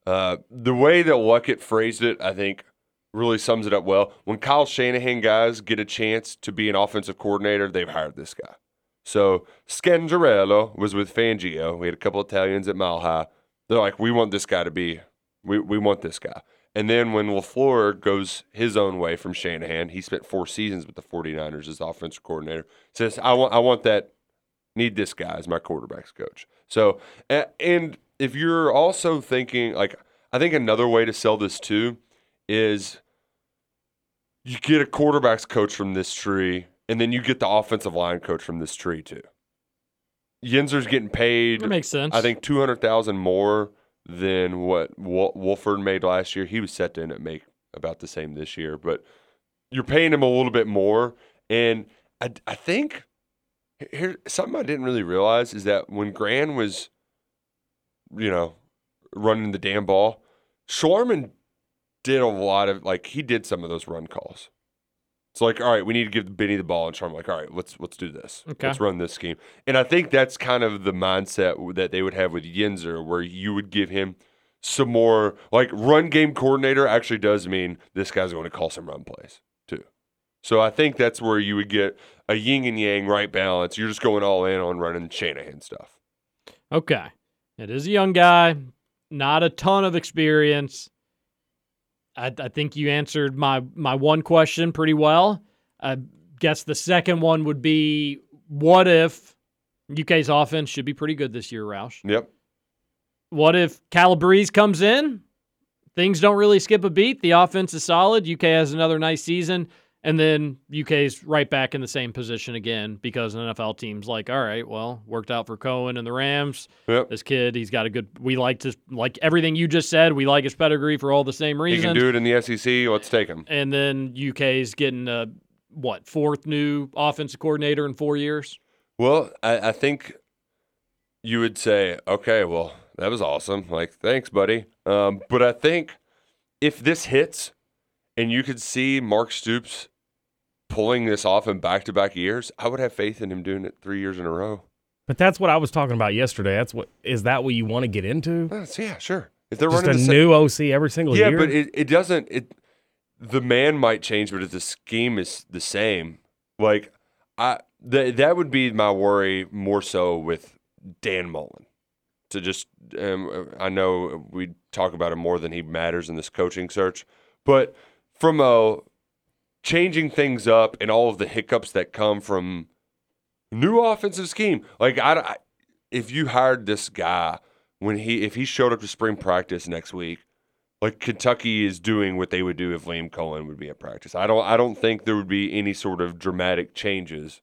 uh, the way that Luckett phrased it, I think, really sums it up well. When Kyle Shanahan guys get a chance to be an offensive coordinator, they've hired this guy. So Scangarello was with Fangio. We had a couple Italians at Mile High. They're like, we want this guy to be, we we want this guy. And then when LaFleur goes his own way from Shanahan, he spent four seasons with the 49ers as offensive coordinator. Says, I want I want that need this guy as my quarterbacks coach. So, and if you're also thinking, like, I think another way to sell this too is you get a quarterbacks coach from this tree, and then you get the offensive line coach from this tree too. Yenser's getting paid. That makes sense. I think two hundred thousand more than what Wol- Wolford made last year. He was set to end up make about the same this year, but you're paying him a little bit more, and I, I think here something I didn't really realize is that when Gran was, you know, running the damn ball, Schlarman did a lot of like he did some of those run calls. It's like, all right, we need to give Benny the ball, and Schlarman like, all right, let's let's do this. Okay. Let's run this scheme. And I think that's kind of the mindset that they would have with Yenser, where you would give him some more like run game coordinator actually does mean this guy's going to call some run plays too. So I think that's where you would get a yin and yang right balance. You're just going all in on running Shanahan stuff. Okay. It is a young guy, not a ton of experience. I, I think you answered my my one question pretty well. I guess the second one would be what if UK's offense should be pretty good this year, Roush? Yep. What if Calabrese comes in? Things don't really skip a beat. The offense is solid. UK has another nice season. And then UK's right back in the same position again because an NFL team's like, all right, well, worked out for Coen and the Rams. Yep. This kid, he's got a good. We like to like everything you just said. We like his pedigree for all the same He reasons. can do it in the SEC. Let's take him. And then UK's getting a what fourth new offensive coordinator in four years. Well, I, I think you would say, okay, well, that was awesome. Like, thanks, buddy. Um, but I think if this hits and you could see Mark Stoops pulling this off in back to back years, I would have faith in him doing it three years in a row. But that's what I was talking about yesterday. That's what is that what you want to get into? That's, yeah, sure. If they're Just a the new OC every single yeah, year. Yeah, but it, it doesn't. It the man might change, but if the scheme is the same, like I th- that would be my worry more so with Dan Mullen. To just, um, I know we talk about him more than he matters in this coaching search, but from a changing things up and all of the hiccups that come from new offensive scheme, like I, I if you hired this guy when he if he showed up to spring practice next week like Kentucky is doing what they would do if Liam Coen would be at practice. I don't I don't think there would be any sort of dramatic changes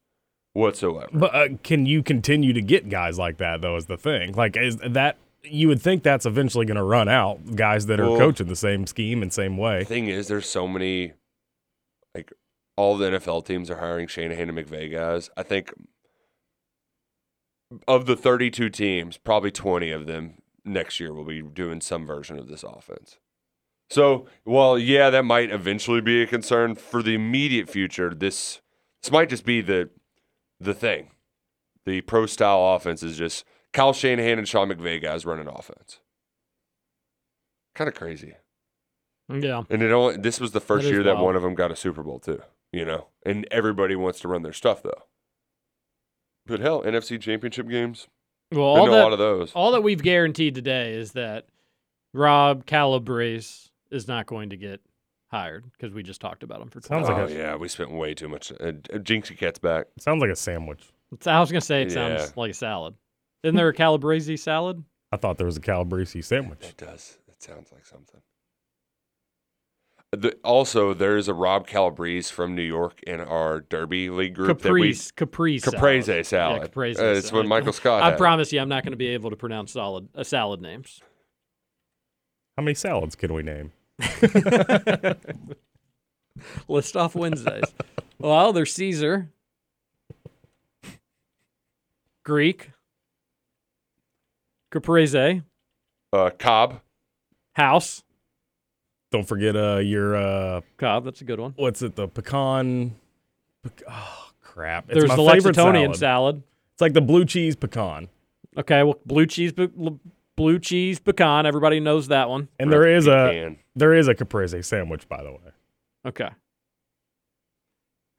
whatsoever. But uh, can you continue to get guys like that though? Is the thing like is that you would think that's eventually going to run out. Guys that are Well- coaching the same scheme and same way. The thing is, there's so many, like, all the NFL teams are hiring Shanahan and McVay guys. I think of the 32 teams, probably 20 of them next year will be doing some version of this offense. So, well, yeah, that might eventually be a concern for the immediate future. This this might just be the the thing. The pro style offense is just Kyle Shanahan and Sean McVay guys running offense. Kind of crazy. Yeah. And it only this was the first is year that wild. one of them got a Super Bowl too. You know, and everybody wants to run their stuff though. But hell, NFC Championship games. Well, all that, a lot of those. all that we've guaranteed today is that Rob Calabrese is not going to get hired because we just talked about him for. Sounds 20 like oh a- yeah, we spent way too much. Uh, Jinxie Cat's back. Sounds like a sandwich. It's- I was gonna say it sounds like a salad. Isn't there a Calabrese salad? I thought there was a Calabrese sandwich. It does. It sounds like something. The, also, there's a Rob Calabrese from New York in our Derby League group. Caprese, caprese, that we, Caprese salad. salad. Yeah, caprese. Uh, it's salad. what Michael Scott. I had. promise you, I'm not going to be able to pronounce solid uh, salad names. How many salads can we name? List off Wednesdays. well, there's Caesar, Greek, Caprese, Uh, Cobb. House, Don't forget uh your uh Cobb. That's a good one. what's it the pecan? pec- Oh crap! It's There's my the favorite Lexingtonian salad. salad. It's like the blue cheese pecan, Okay, well, blue cheese, pe- l- blue cheese pecan. Everybody knows that one. and there is a there is a caprese sandwich by the way. Okay.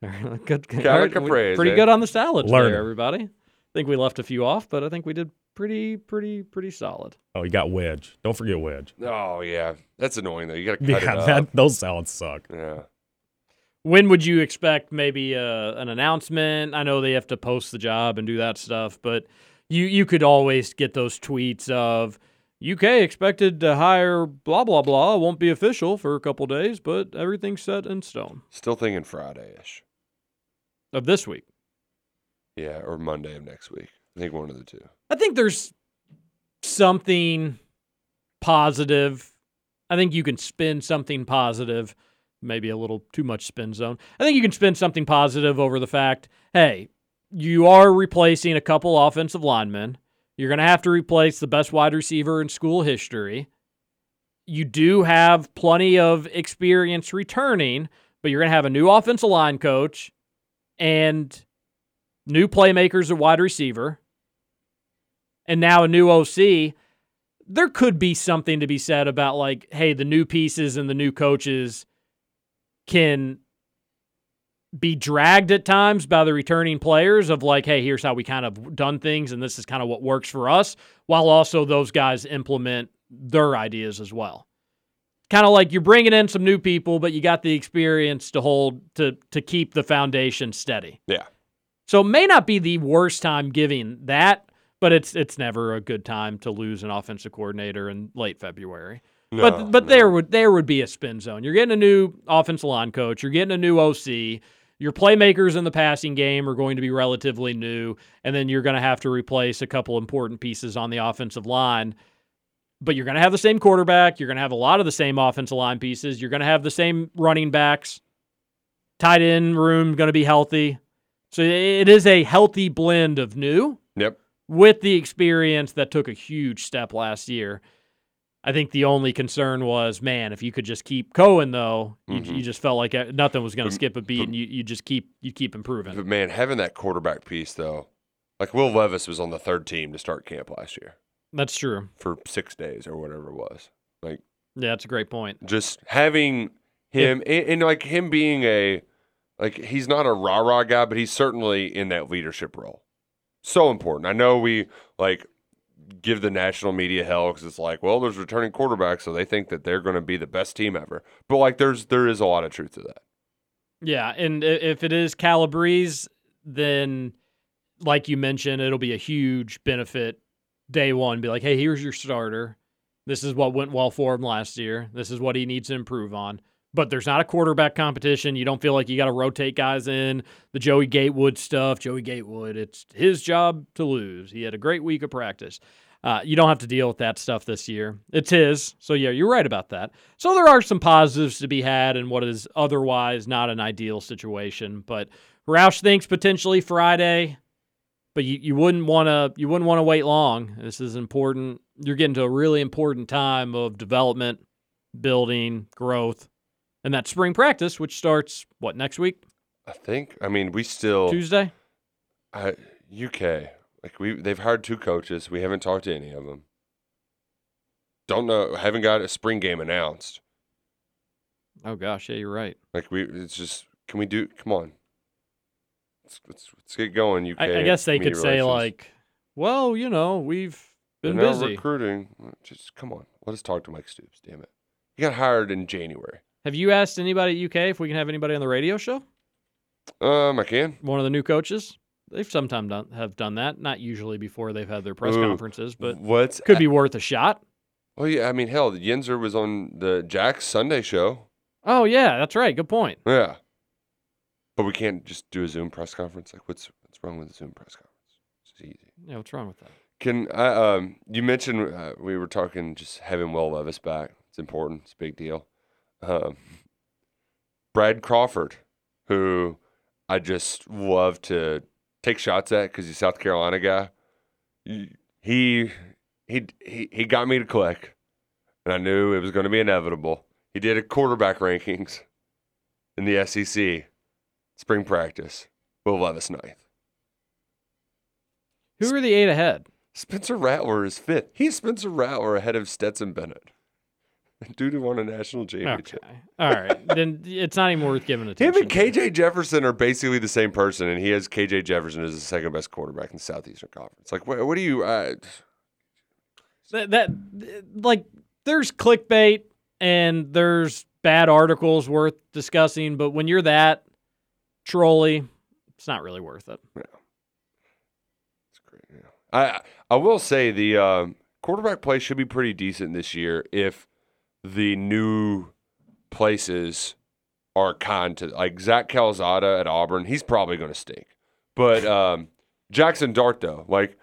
good. Got a all right, we- caprese. Pretty good on the salad, Learning. there, everybody. I think we left a few off, but I think we did pretty, pretty, pretty solid. Oh, you got wedge. Don't forget wedge. Oh yeah, that's annoying though. You got to cut Yeah, it up. that, those salads suck. Yeah. When would you expect maybe uh, an announcement? I know they have to post the job and do that stuff, but you you could always get those tweets of UK expected to hire blah blah blah. Won't be official for a couple days, but everything's set in stone Still thinking Friday-ish. of this week. Yeah, or Monday of next week. I think one of the two. I think there's something positive. I think you can spin something positive, maybe a little too much spin zone. I think you can spin something positive over the fact, hey, you are replacing a couple offensive linemen. You're going to have to replace the best wide receiver in school history. You do have plenty of experience returning, but you're going to have a new offensive line coach and new playmakers at wide receiver and now a new OC, there could be something to be said about like, hey, the new pieces and the new coaches can be dragged at times by the returning players of like, hey, here's how we kind of done things and this is kind of what works for us, while also those guys implement their ideas as well. Kind of like you're bringing in some new people, but you got the experience to hold to to keep the foundation steady. Yeah. So it may not be the worst time giving that, but it's it's never a good time to lose an offensive coordinator in late February. No, but but no. there would there would be a spin zone. You're getting a new offensive line coach. You're getting a new OC. Your playmakers in the passing game are going to be relatively new, and then you're going to have to replace a couple important pieces on the offensive line. But you're going to have the same quarterback. You're going to have a lot of the same offensive line pieces. You're going to have the same running backs. Tight end room going to be healthy. So it is a healthy blend of new Yep. With the experience that took a huge step last year. I think the only concern was, man, if you could just keep Coen though, you, Mhm. you just felt like uh, nothing was going to skip a beat, but- and you, you just keep you keep improving. But man, having that quarterback piece though, like Will Levis was on the third team to start camp last year That's true. for six days or whatever it was. Like Yeah, that's a great point. just having him and, and like him being a like he's not a rah rah guy, but he's certainly in that leadership role. So important. I know we like give the national media hell because it's like, well, there's returning quarterbacks, so they think that they're going to be the best team ever. But like, there's there is a lot of truth to that. Yeah, and if it is Calabrese, then like you mentioned, it'll be a huge benefit day one. Be like, hey, here's your starter. This is what went well for him last year. This is what he needs to improve on. But there's not a quarterback competition. You don't feel like you got to rotate guys in. The Joey Gatewood stuff. Joey Gatewood, it's his job to lose. He had a great week of practice. Uh, you don't have to deal with that stuff this year. It's his. So, yeah, you're right about that. So, there are some positives to be had in what is otherwise not an ideal situation. But Roush thinks potentially Friday, but you, you wouldn't want to you wouldn't want to wait long. This is important. You're getting to a really important time of development, building, growth, and that spring practice, which starts what next week, I think. I mean, we still Tuesday. I, UK. Like we, they've hired two coaches. We haven't talked to any of them. Don't know. Haven't got a spring game announced. Oh gosh, yeah, you're right. Like we, it's just. Can we do? Come on. Let's let's, let's get going. UK. I, I guess they could say like, well, you know, we've They're been now busy. recruiting. Just come on. Let us talk to Mike Stoops. Damn it. He got hired in January. Have you asked anybody at UK if we can have anybody on the radio show? Um, I can. One of the new coaches. They've sometimes done, have done that. Not usually before they've had their press Ooh, conferences, but what's could be worth a shot. Oh yeah. I mean, hell, Yenser was on the Jack's Sunday show. Oh yeah, that's right. Good point. Yeah. But we can't just do a Zoom press conference. Like, what's what's wrong with a Zoom press conference? It's easy. Yeah, what's wrong with that? Can I? Um, you mentioned uh, we were talking just having Will Levis back. It's important. It's a big deal. Um, Brad Crawford, who I just love to take shots at because he's a South Carolina guy. He he he he, he got me to click, and I knew it was going to be inevitable. He did a quarterback rankings in the SEC spring practice. Will Levis ninth. Who are the eight ahead? Spencer Rattler is fifth. He's Spencer Rattler ahead of Stetson Bennett. Dude who won a national championship. Okay. All right. then it's not even worth giving attention. Him and KJ Jefferson are basically the same person, and he has KJ Jefferson as the second best quarterback in the Southeastern Conference. Like, what, what do you? Uh, that, that like there's clickbait and there's bad articles worth discussing, but when you're that trolly, it's not really worth it. Yeah, it's great. I I will say the um, quarterback play should be pretty decent this year if the new places are kind to like Zach Calzada at Auburn. He's probably going to stink, but um, Jackson Dart though, like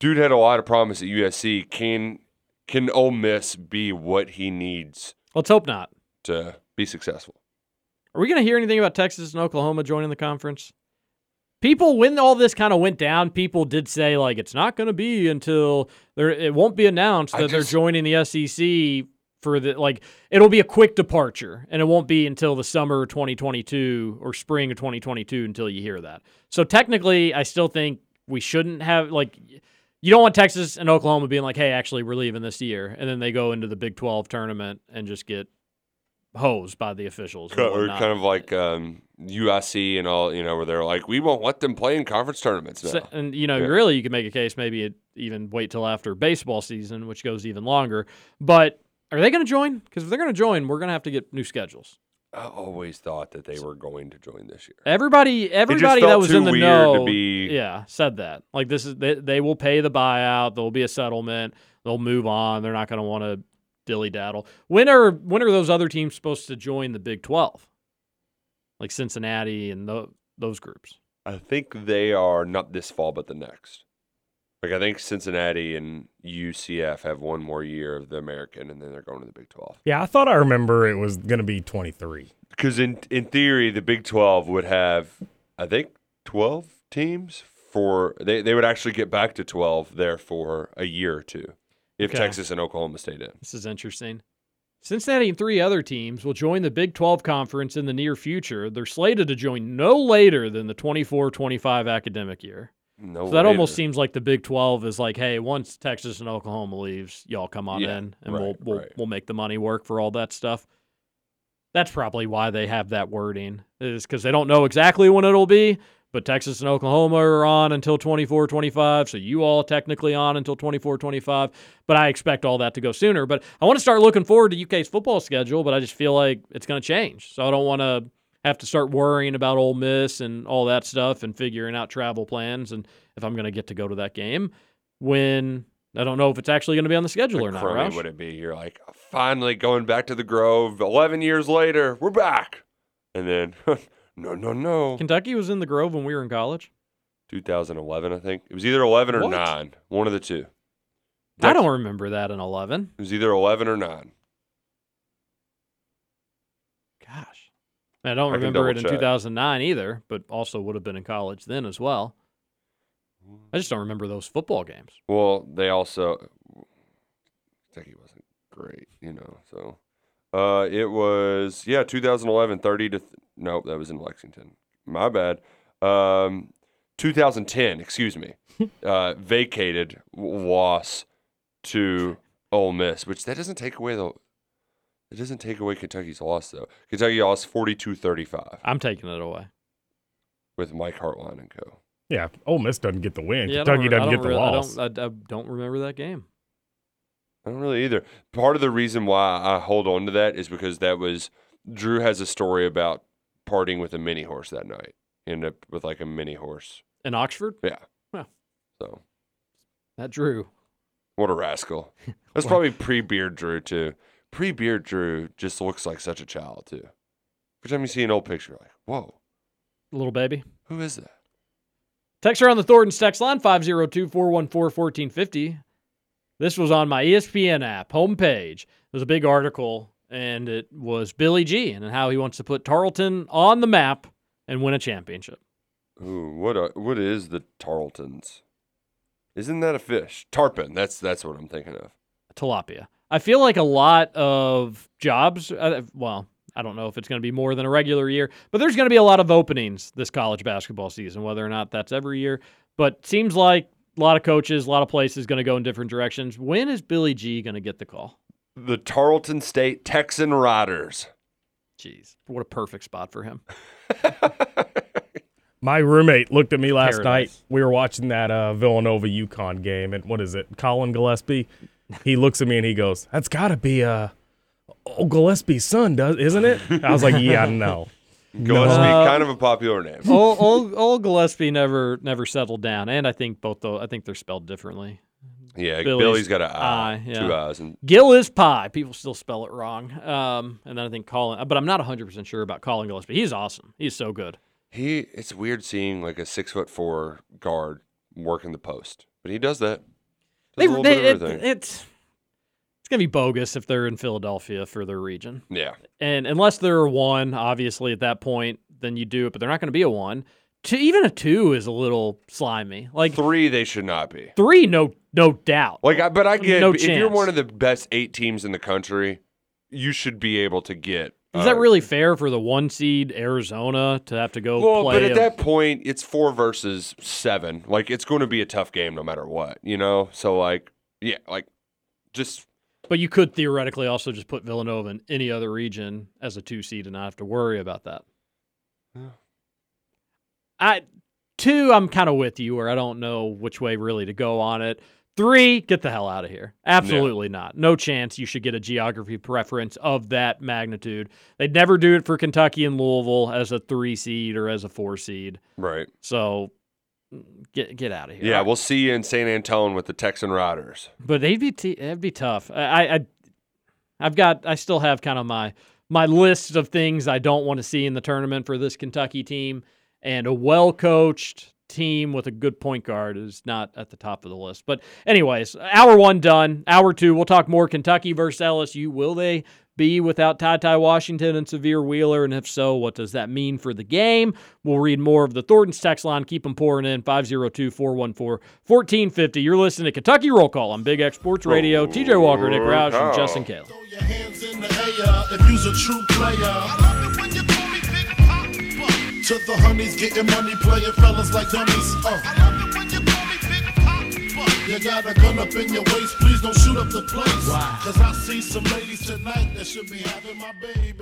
dude had a lot of promise at USC. Can can Ole Miss be what he needs Let's hope not. to be successful? Are we going to hear anything about Texas and Oklahoma joining the conference? People, when all this kind of went down, people did say like it's not going to be until there. It won't be announced that just- they're joining the SEC for the like. It'll be a quick departure, and it won't be until the summer of 2022 or spring of 2022 until you hear that. So technically, I still think we shouldn't have like. You don't want Texas and Oklahoma being like, "Hey, actually, we're leaving this year," and then they go into the Big 12 tournament and just get hosed by the officials. Or kind of like um, USC and all, you know, where they're like, we won't let them play in conference tournaments now. So- and you know, Yeah. really, you can make a case maybe it even wait till after baseball season, which goes even longer. But are they going to join? Because if they're going to join, we're going to have to get new schedules. I always thought that they were going to join this year. Everybody, everybody that was in the know, be- yeah, said that. Like this is they, they will pay the buyout. There will be a settlement. They'll move on. They're not going to want to dilly daddle. When are when are those other teams supposed to join the Big Twelve? Like Cincinnati and tho- those groups. I think they are not this fall, but the next. Like I think Cincinnati and UCF have one more year of the American, and then they're going to the Big Twelve. Yeah, I thought I remember it was going to be 23. Because in in theory, the Big Twelve would have, I think, twelve teams for they they would actually get back to twelve there for a year or two, if Okay. Texas and Oklahoma stayed in. This is interesting. Cincinnati and three other teams will join the Big 12 conference in the near future. They're slated to join no later than the 24 25 academic year. No, So that almost seems like the Big 12 is like, hey, once Texas and Oklahoma leaves, y'all come on Yeah, in and right, we'll we'll, right. we'll make the money work for all that stuff. That's probably why they have that wording, is because they don't know exactly when it'll be, but Texas and Oklahoma are on until 24 25. So you all technically on until 24 25. But I expect all that to go sooner. But I want to start looking forward to UK's football schedule, but I just feel like it's going to change. So I don't want to have to start worrying about Ole Miss and all that stuff and figuring out travel plans and if I'm going to get to go to that game when I don't know if it's actually going to be on the schedule or not. crummy would it be? You're like, finally going back to the Grove. Eleven years later, we're back. And then, no, no, no. Kentucky was in the Grove when we were in college. 2011, I think it was either 11 or What? nine. One of the two. I don't remember that in 11. It was either 11 or 9. Gosh. I don't I remember it in check. 2009 either, but also would have been in college then as well. I just don't remember those football games. Well, they also Kentucky wasn't great, you know. So, uh, it was yeah, 2011, 30 to th- nope, that was in Lexington. My bad. Um, 2010, excuse me, uh, vacated loss to Ole Miss, which that doesn't take away the. It doesn't take away Kentucky's loss though. Kentucky lost 42-35 I'm taking it away. with Mike Hartline and co. Yeah, Ole Miss doesn't get the win. Yeah, I don't Kentucky re- I doesn't don't get the re- I loss. don't, I, I don't remember that game. I don't really either. Part of the reason why I hold on to that is because that was Drew has a story about partying with a mini horse that night. Ended up with like a mini horse. In Oxford? Yeah. Huh. So That Drew. what a rascal. That's probably pre beard Drew too. Pre beard Drew just looks like such a child too. Every time you see an old picture, you're like, whoa, Little baby. who is that? Texter on the Thornton's text line 502 414 1450. This was on my ESPN app homepage. There's a big article, and it was Billy G and how he wants to put Tarleton on the map and win a championship. Ooh, what a, what is the Tarletons? Isn't that a fish? Tarpon. That's that's what I'm thinking of. Tilapia. I feel like a lot of jobs, uh, well, I don't know if it's going to be more than a regular year, but there's going to be a lot of openings this college basketball season, whether or not that's every year. But seems like a lot of coaches, a lot of places going to go in different directions. When is Billy G going to get the call? The Tarleton State Texan Riders. Jeez, what a perfect spot for him. My roommate looked at me last Paradise. night. We were watching that uh, Villanova UConn game, and what is it? Collin Gillespie. He looks at me and he goes, "That's got to be uh, old Gillispie's son, does isn't it?" I was like, "Yeah, no." Gillespie, Uh, kind of a popular name. old, old, old Gillespie never never settled down, and I think both though I think they're spelled differently. Yeah, Billy's Billy's got an eye, eye, yeah. two eyes, and Gill is pie. People still spell it wrong. Um, and then I think Collin, but I'm not 100 percent sure about Collin Gillespie. He's awesome. He's so good. he. It's weird seeing like a six foot four guard working the post, but he does that. Does They, a little they- bit of it- everything. it's it's gonna be bogus if they're in Philadelphia for their region, yeah, and unless they're a one, obviously at that point, then you do it. But they're not going to be a one. Two, even a two is a little slimy. Like three they should not be. three, no, no doubt. Like, I, but I get No if you're one of the best eight teams in the country, you should be able to get. Is uh, that really fair for the one seed Arizona to have to go Well, play? but at a- that point, it's four versus seven. Like, it's going to be a tough game no matter what, you know. So, like, yeah, like, just But you could theoretically also just put Villanova in any other region as a two seed and not have to worry about that. Yeah. I two, I'm kind of with you where I don't know which way really to go on it. Three, get the hell out of here. Absolutely not. No chance you should get a geography preference of that magnitude. They'd never do it for Kentucky and Louisville as a three seed or as a four seed. right. So mm, get get out of here. Yeah, we'll see you in St. Antone with the Texan Riders. But they'd be t- it'd be tough. I, I I've got I still have kind of my my list of things I don't want to see in the tournament for this Kentucky team, and a well coached team with a good point guard is not at the top of the list. But anyways, hour one done. Hour two, we'll talk more Kentucky versus LSU. Will they be without TyTy Washington and Sahvir Wheeler? And if so, what does that mean for the game? We'll read more of the Thornton's text line. Keep them pouring in 502 414 1450. You're listening to Kentucky Roll Call on Big X Sports Radio. TJ Walker, Nick Roush, and Justin Kale. To the honeys, getting money, playing fellas like dummies. Uh. You got a gun up in your waist, please don't shoot up the place. Cause I see some ladies tonight that should be having my baby.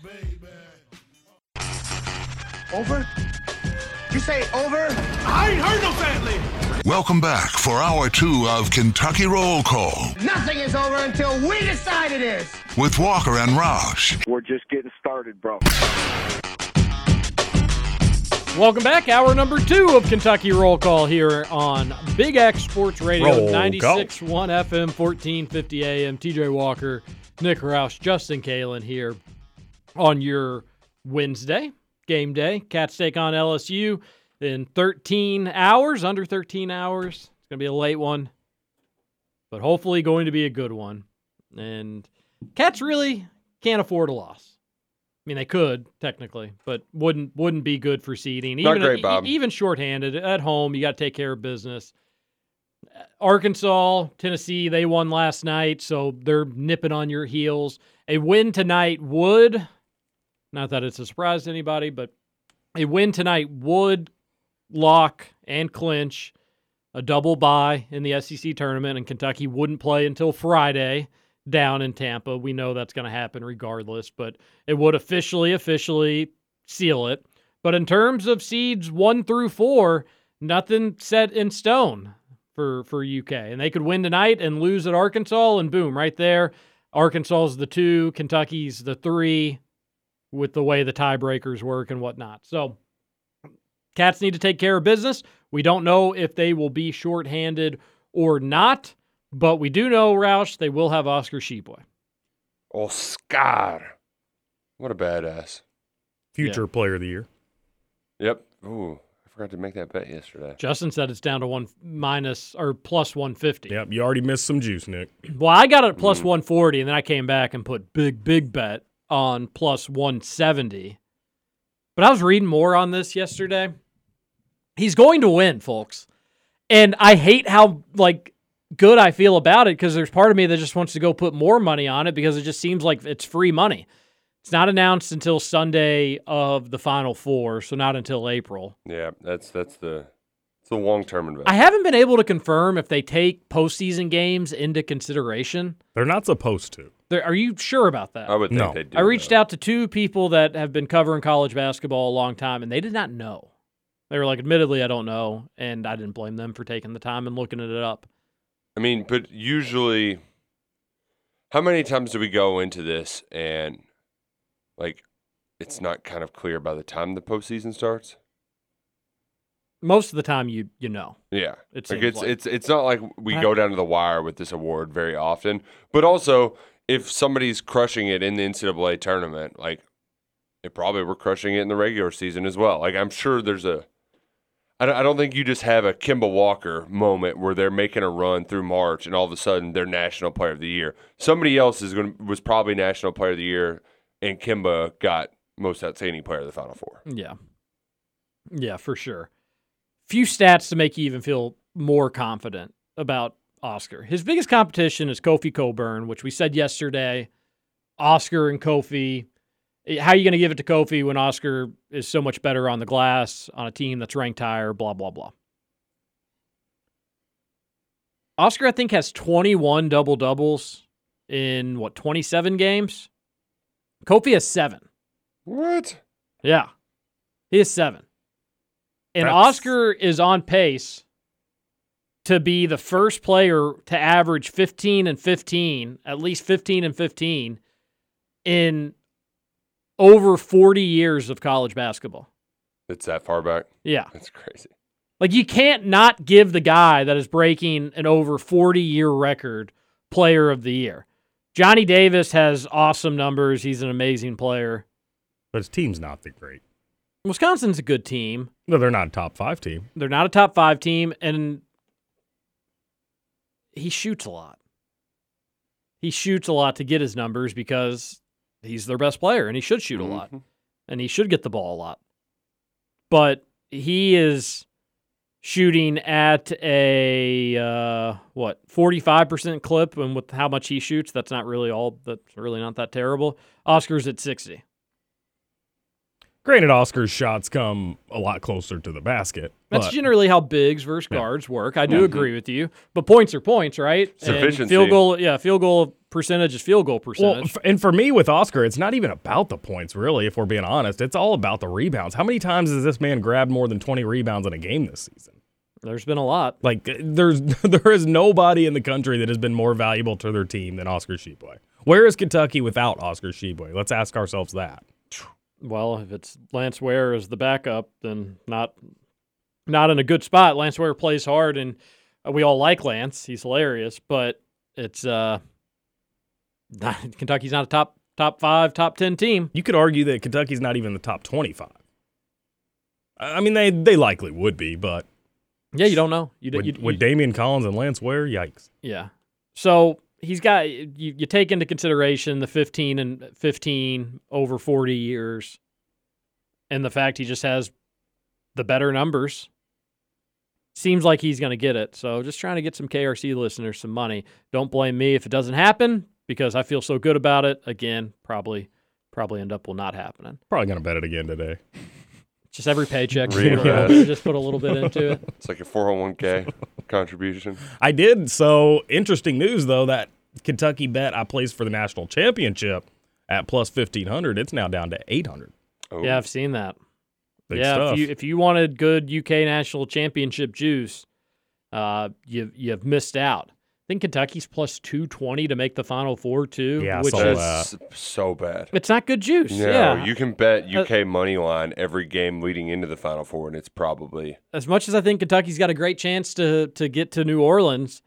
Baby. Over? You say over? I ain't heard no fat lady. Welcome back for hour two of Kentucky Roll Call Nothing is over until we decide it is. with Walker and Roush. We're just getting started, bro. Welcome back. Hour number two of Kentucky Roll Call here on Big X Sports Radio, Roll 96.1 FM, 1450 AM. TJ Walker, Nick Roush, Justin Kalen here on your Wednesday game day. Cats take on LSU in 13 hours, under 13 hours. It's going to be a late one. but hopefully going to be a good one. And Cats really can't afford a loss. I mean, they could technically, but wouldn't wouldn't be good for seeding. Not Even great, e- Bob. even shorthanded at home, you got to take care of business. Arkansas, Tennessee, they won last night, so they're nipping on your heels. A win tonight would, not that it's a surprise to anybody, but a win tonight would lock and clinch a double bye in the SEC tournament, and Kentucky wouldn't play until Friday down in Tampa. We know that's going to happen regardless, but it would officially, officially seal it. But in terms of seeds one through four, nothing set in stone for for UK, and they could win tonight and lose at Arkansas, and boom, right there, Arkansas's the two, Kentucky's the three, with the way the tiebreakers work and whatnot. So. Cats need to take care of business. We don't know if they will be shorthanded or not, but we do know, Roush, they will have Oscar Tshiebwe. Oscar. What a badass. Future player of the year. Yep. Ooh, I forgot to make that bet yesterday. Justin said it's down to one minus or plus 150. Yep, you already missed some juice, Nick. Well, I got it at plus mm. 140, and then I came back and put big, big bet on plus 170. But I was reading more on this yesterday. He's going to win, folks. And I hate how like good I feel about it because there's part of me that just wants to go put more money on it because it just seems like it's free money. It's not announced until Sunday of the final four, so not until April. Yeah, that's that's the it's the long term investment. I haven't been able to confirm if they take postseason games into consideration. They're not supposed to. There, are you sure about that? I would think No. they do. I reached out to two people that have been covering college basketball a long time, and they did not know. They were like, admittedly, I don't know, and I didn't blame them for taking the time and looking it up. I mean, but usually, how many times do we go into this and like it's not kind of clear by the time the postseason starts? Most of the time, you you know. Yeah, It like it's like. it's it's not like we go down to the wire with this award very often. But also, if somebody's crushing it in the NCAA tournament, like it probably were crushing it in the regular season as well. Like I'm sure there's a. I don't, think you just have a Kemba Walker moment where they're making a run through March and all of a sudden they're National Player of the Year. Somebody else is going was probably National Player of the Year, and Kimba got Most Outstanding Player of the Final Four. Yeah. Yeah, for sure. Few stats to make you even feel more confident about Oscar. His biggest competition is Kofi Cockburn, which we said yesterday. Oscar and Kofi. How are you going to give it to Kofi when Oscar is so much better on the glass on a team that's ranked higher, blah, blah, blah. Oscar, I think, has 21 double doubles in what, 27 games? Kofi has seven. What? Yeah. He has seven. And That's- Oscar is on pace to be the first player to average 15 and 15, at least 15 and 15 in over 40 years of college basketball. It's that far back. Yeah. That's crazy. Like you can't not give the guy that is breaking an over 40 year record player of the year. Johnny Davis has awesome numbers. He's an amazing player. But his team's not that great. Wisconsin's a good team. No, they're not a top five team. They're not a top five team, and he shoots a lot. He shoots a lot to get his numbers because he's their best player, and he should shoot a lot, Mhm. and he should get the ball a lot. But he is shooting at a uh, what forty five percent clip, and with how much he shoots, that's not really all. That's really not that terrible. Oscar's at sixty. Granted, Oscar's shots come a lot closer to the basket. That's but generally how bigs versus Yeah. guards work. I do agree with you, but points are points, right? And field goal, yeah, field goal percentage is field goal well, percentage. f- and for me with Oscar, it's not even about the points, really. If we're being honest, it's all about the rebounds. How many times has this man grabbed more than twenty rebounds in a game this season? There's been a lot. Like, uh, there's there is nobody in the country that has been more valuable to their team than Oscar Tshiebwe. Where is Kentucky without Oscar Tshiebwe? Let's ask ourselves that. Well, if it's Lance Ware as the backup, then not not in a good spot. Lance Ware plays hard, and uh, we all like Lance. He's hilarious, but it's uh, not, Kentucky's not a top top five, top ten team. You could argue that Kentucky's not even the top twenty-five. I I mean, they they likely would be, but Yeah, you don't know. You, with, you, with Daimion Collins and Lance Ware, yikes. yeah. So he's got you, you take into consideration the 15 and 15 over 40 years and the fact he just has the better numbers. Seems like he's going to get it. So just trying to get some KRC listeners some money. Don't blame me if it doesn't happen because I feel so good about it. Again, probably probably end up will not happening. Probably gonna bet it again today. Just every paycheck, just Read put, a little, just put a little bit into it. It's like a 401k contribution. I did. So interesting news though that Kentucky bet I placed for the national championship at plus fifteen hundred. It's now down to eight hundred. Oh, Yeah, I've seen that. Big yeah, stuff. if you if you wanted good UK national championship juice, uh, you you've missed out. I think Kentucky's plus two twenty to make the final four too. Yeah, which saw is that. so bad. it's not good juice. No, yeah, you can bet Uh, UK money line every game leading into the Final Four, and it's probably as much as I think Kentucky's got a great chance to to get to New Orleans,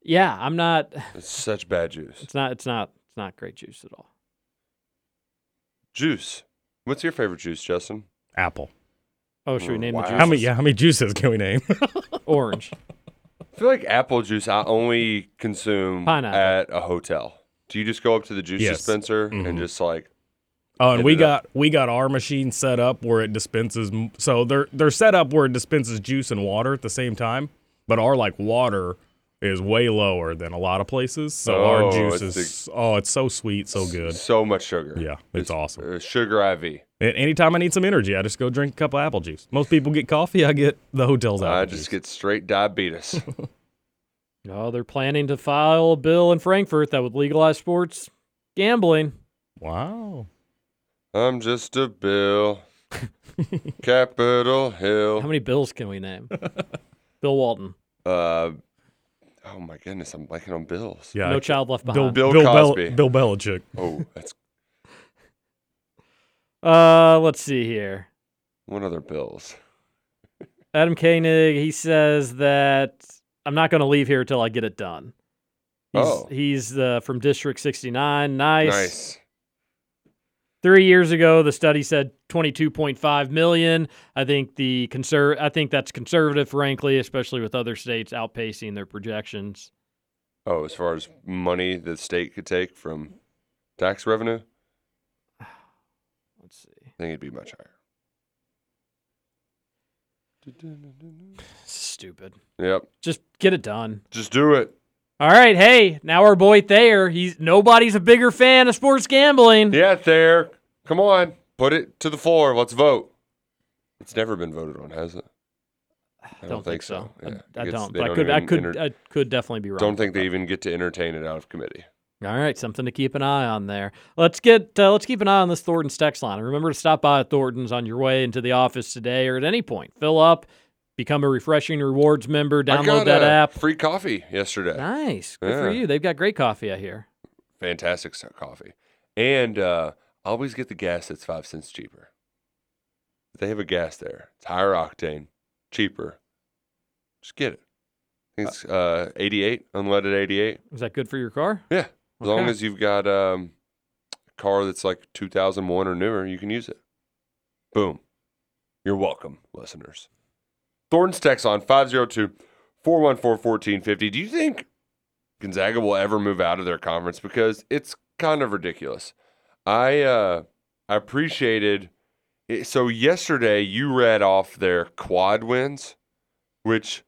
yeah, I'm not. it's such bad juice. It's not. It's not. It's not great juice at all. Juice. What's your favorite juice, Justin? Apple. Oh, should we name Wow. the How many? Yeah, how many juices can we name? Orange. I feel like apple juice I only consume Pineapple. at a hotel. Do you just go up to the juice Yes. dispenser and mm-hmm. just like Oh, and Hit we it up. got we got our machine set up where it dispenses. m- So they're they're set up where it dispenses juice and water at the same time. But our like water is way lower than a lot of places. So our Oh, juice it's is oh, it's so sweet, so good. so much sugar? Yeah, it's awesome. Uh, sugar IV. And anytime I need some energy, I just go drink a cup of apple juice. Most people get coffee. I get the hotel's apple I juice. just get straight diabetes. No, they're planning to file a bill in Frankfort that would legalize sports gambling. wow. I'm just a bill. Capitol Hill. How many bills can we name? Bill Walton. Uh, oh my goodness, I'm blanking on bills. Yeah. no I- child left behind. Bill Bill, Bel- Cosby. Bill Belichick. Oh, that's Uh, let's see here. one other bills. Adam Koenig, he says that I'm not going to leave here until I get it done. He's, Oh. he's uh, from District 69. Nice. Nice. Three years ago, the study said 22.5 million. I think the conser- I think that's conservative, frankly, especially with other states outpacing their projections. Oh, as far as money the state could take from tax revenue, Let's see. I think it'd be much higher. Stupid. Yep. Just get it done. Just do it. All right, hey, now our boy Thayer, he's nobody's a bigger fan of sports gambling. Yeah, there. Come on. Put it to the floor. Let's vote. It's never been voted on, has it? I don't, think so. I- Yeah, I, guess don't. But I could. I could. enter- I could definitely be wrong. don't think they even get to entertain it out of committee. All right, something to keep an eye on there. Let's get. Uh, let's keep an eye on this Thornton's text line. And remember to stop by at Thornton's on your way into the office today or at any point. Fill up, become a refreshing rewards member. I Download that app. Free coffee yesterday. Nice. Good for you. They've got great coffee, I hear. Fantastic coffee. And uh, I always get the gas that's five cents cheaper. They have a gas there. It's higher octane, cheaper. Just get it. I think it's uh, 88, unleaded 88. Is that good for your car? Yeah. As long as you've got um, a car that's like 2001 or newer, you can use it. Boom. You're welcome, listeners. Thornton's text on 502 414 1450. Do you think Gonzaga will ever move out of their conference? Because it's kind of ridiculous. I uh, I appreciated it. So, yesterday you read off their quad wins, which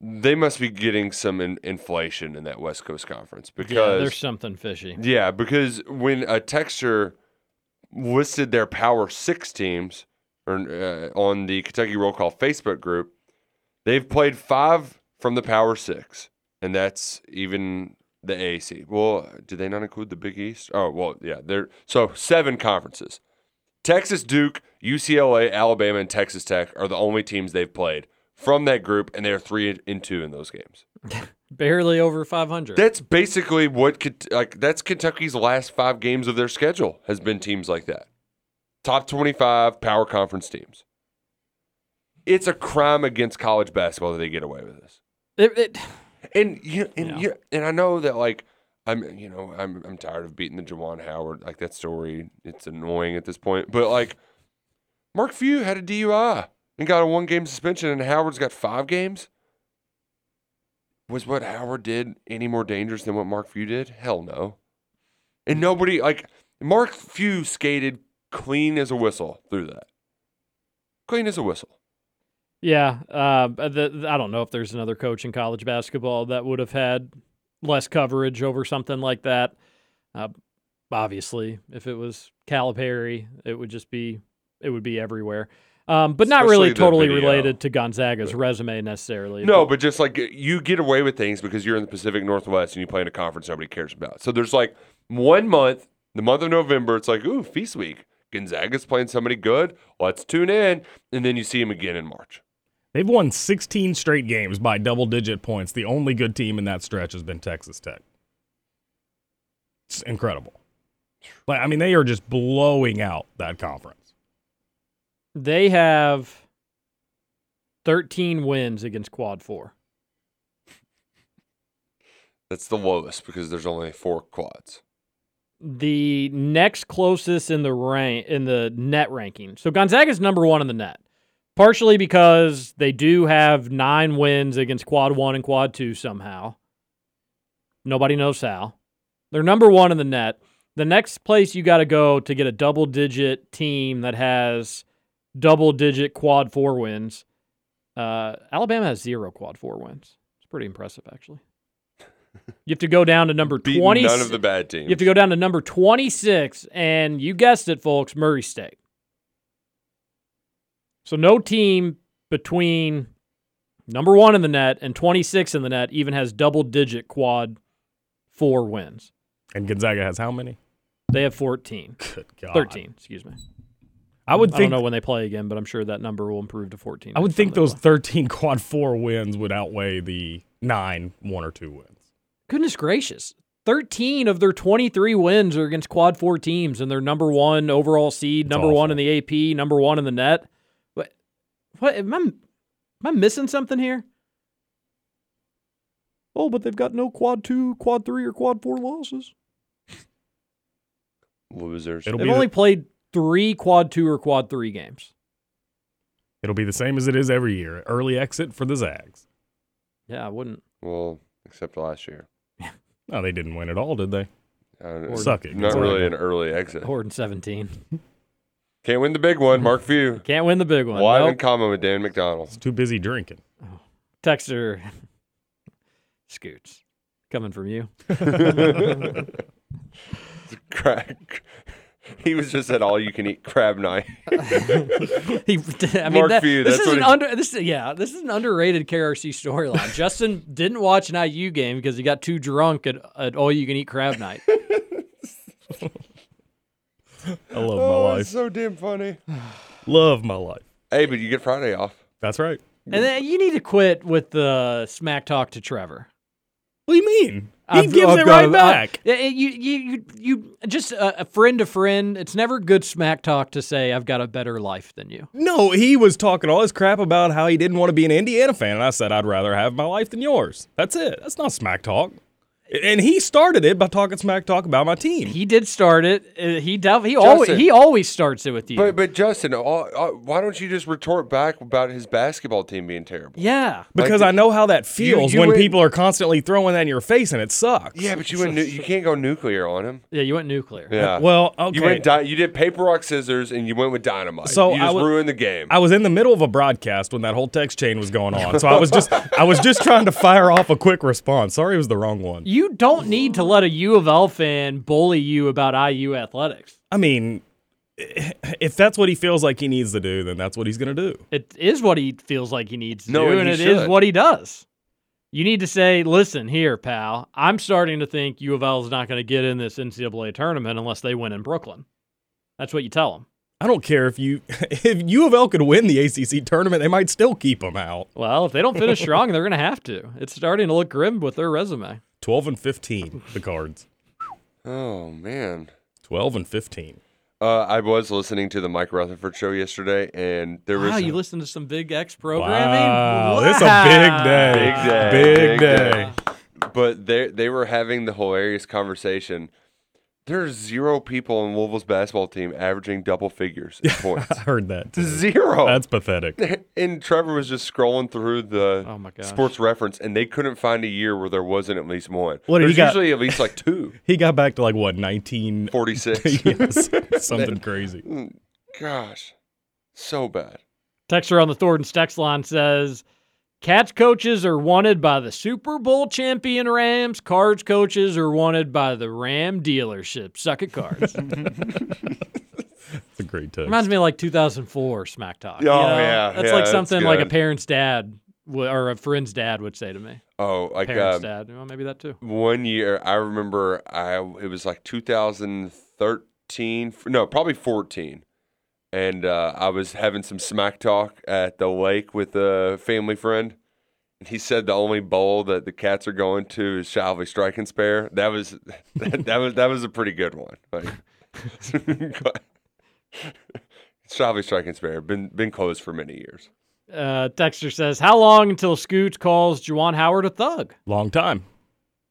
they must be getting some in- inflation in that West Coast Conference because yeah, there's something fishy. yeah, because when a texture listed their Power Six teams or uh, on the Kentucky Roll Call Facebook group, they've played five from the Power Six, and that's even the AAC. Well, do they not include the Big East? Oh, well, yeah, they're so seven conferences. Texas, Duke, UCLA, Alabama, and Texas Tech are the only teams they've played from that group, and they're three and two in those games. Barely over 500. That's basically what like that's Kentucky's last five games of their schedule has been teams like that. Top 25 power conference teams. It's a crime against college basketball that they get away with this. It- it- And you and Yeah. you and I know that like I'm you know I'm I'm tired of beating the Juwan Howard like that story. It's annoying at this point, but like Mark Few had a DUI and got a one game suspension, and Howard's got five games. was what Howard did any more dangerous than what Mark Few did? Hell no. And nobody like Mark Few skated clean as a whistle through that. Clean as a whistle. Yeah, uh, the, the- I don't know if there's another coach in college basketball that would have had less coverage over something like that. Uh, obviously, if it was Calipari, it would just be it would be everywhere. Um, but not really totally video. related to Gonzaga's resume necessarily. No, but just like you get away with things because you're in the Pacific Northwest and you play in a conference nobody cares about. So there's like one month, the month of November, it's like, ooh, feast week. Gonzaga's playing somebody good. Let's tune in. And then you see him again in March. They've won 16 straight games by double digit points. The only good team in that stretch has been Texas Tech. It's incredible. Like, I mean, they are just blowing out that conference. they have 13 wins against Quad Four. That's the lowest because there's only four quads. the next closest in the rank in the net ranking. So Gonzaga's number one in the net, partially because they do have nine wins against Quad One and Quad Two somehow. Nobody knows how. They're number one in the net. The next place you got to go to get a double digit team that has double digit Quad Four wins. Uh, Alabama has zero Quad Four wins. It's pretty impressive, actually. You have to go down to number 20. none of the bad teams. You have to go down to number 26, and you guessed it, folks, Murray State. So no team between number one in the net and 26 in the net even has double digit quad four wins. And Gonzaga has how many? They have 14. Good God. 13, excuse me. I would think, I don't know when they play again, but I'm sure that number will improve to 14. I would think those play. 13 quad four wins would outweigh the nine one or two wins. Goodness gracious. 13 of their 23 wins are against quad four teams, and they're number one overall seed, It's number one in the AP, number one in the net. What? What? Am I, am I missing something here? Oh, but they've got no quad two, quad three, or quad four losses. Losers. It'll They've only the, played three quad two or quad three games. it'll be the same as it is every year. Early exit for the Zags. Yeah, I wouldn't. Well, except last year. No, they didn't win at all, did they? I don't know. Or- Suck it. Not really an early exit. Horde 17. Can't win the big one. Mark Few. Can't win the big one. Live in Nope. common with Dan McDonald. Too busy drinking. Oh. Texter Scoots. Coming from you. Crack. He was just at all you can eat crab night. he, I mean, Mark that, Few, this that's is an he- under. This is yeah. This is an underrated KRC storyline. Justin didn't watch an IU game because he got too drunk at, at all you can eat crab night. I love oh, my life. it's so damn funny. Love my life. Hey, but you get Friday off. That's right. and then you need to quit with the smack talk to Trevor. What do you mean? He I've- gives I've it right a- I- back. Yeah, you, you, you, you, just a, a friend to friend. It's never good smack talk to say I've got a better life than you. No, he was talking all this crap about how he didn't want to be an Indiana fan, and I said I'd rather have my life than yours. That's it. That's not smack talk. And he started it by talking smack talk about my team. He did start it. Uh, He def- he always he always starts it with you. But but Justin, all, uh, why don't you just retort back about his basketball team being terrible? yeah. because Like, I know how that feels you when went- people are constantly throwing that in your face, and it sucks. Yeah, but you went nu- you can't go nuclear on him. Yeah, you went nuclear. Yeah. Well, okay. You went di- you did paper rock scissors and you went with dynamite. So you I just was- ruined the game. I was in the middle of a broadcast when that whole text chain was going on, so I was just I was just trying to fire off a quick response. Sorry, it was the wrong one. You don't need to let a U of L fan bully you about IU athletics. I mean, if that's what he feels like he needs to do, then that's what he's going to do. It is what he feels like he needs to No, do, and and he it is should. what he does. You need to say, listen, here, pal, I'm starting to think U of L is not going to get in this NCAA tournament unless they win in Brooklyn. That's what you tell them. I don't care if you if U of L could win the ACC tournament, they might still keep them out. Well, if they don't finish strong, they're going to have to. It's starting to look grim with their resume. 12 and 15, the cards. oh man. 12 and 15. Uh, I was listening to the Mike Rutherford show yesterday, and there was Wow, you listened to some Big X programming? Wow, this is a big day. Big day. Big Big day. but they they were having the hilarious conversation. There's zero people in Louisville's basketball team averaging double figures in points. I heard that. too. Zero. That's pathetic. and Trevor was just scrolling through the Oh my gosh. sports reference, and they couldn't find a year where there wasn't at least one. What, he There's got- usually at least like two. He got back to like what 19 46. yes, something crazy. Mm, Gosh, so bad. Texter on the Thornton text line says, Cats coaches are wanted by the Super Bowl champion Rams. Cards coaches are wanted by the Ram dealership. Suck at cards. It's a great text. Reminds me of like 2004 Smack Talk. Oh, you know? yeah, That's yeah, like that's something like a parent's dad w- or a friend's dad would say to me. Oh, like Parents' um, dad. Well, maybe that too. one year I remember I it was like 2013 no probably 14 and uh, I was having some smack talk at the lake with a family friend and he said the only bowl that the cats are going to is Shalvey Strike and Spare that was that, was that was a pretty good one like Shalvey Strike and Spare been been closed for many years Uh, Texter says, How long until Scooch calls Juwan Howard a thug? Long time.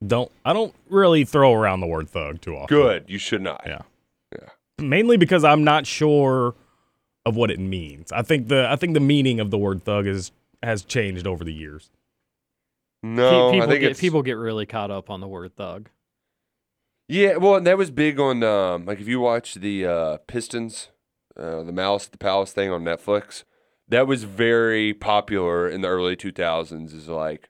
Don't I don't really throw around the word thug too often. good you should not Yeah. yeah Mainly because I'm not sure of what it means. I think the I think the meaning of the word thug is has changed over the years. no people I think get it's people get really caught up on the word thug. Yeah, well, and that was big on um, like if you watch the uh, Pistons, uh, the Malice at the Palace thing on Netflix, that was very popular in the early two thousands. Is like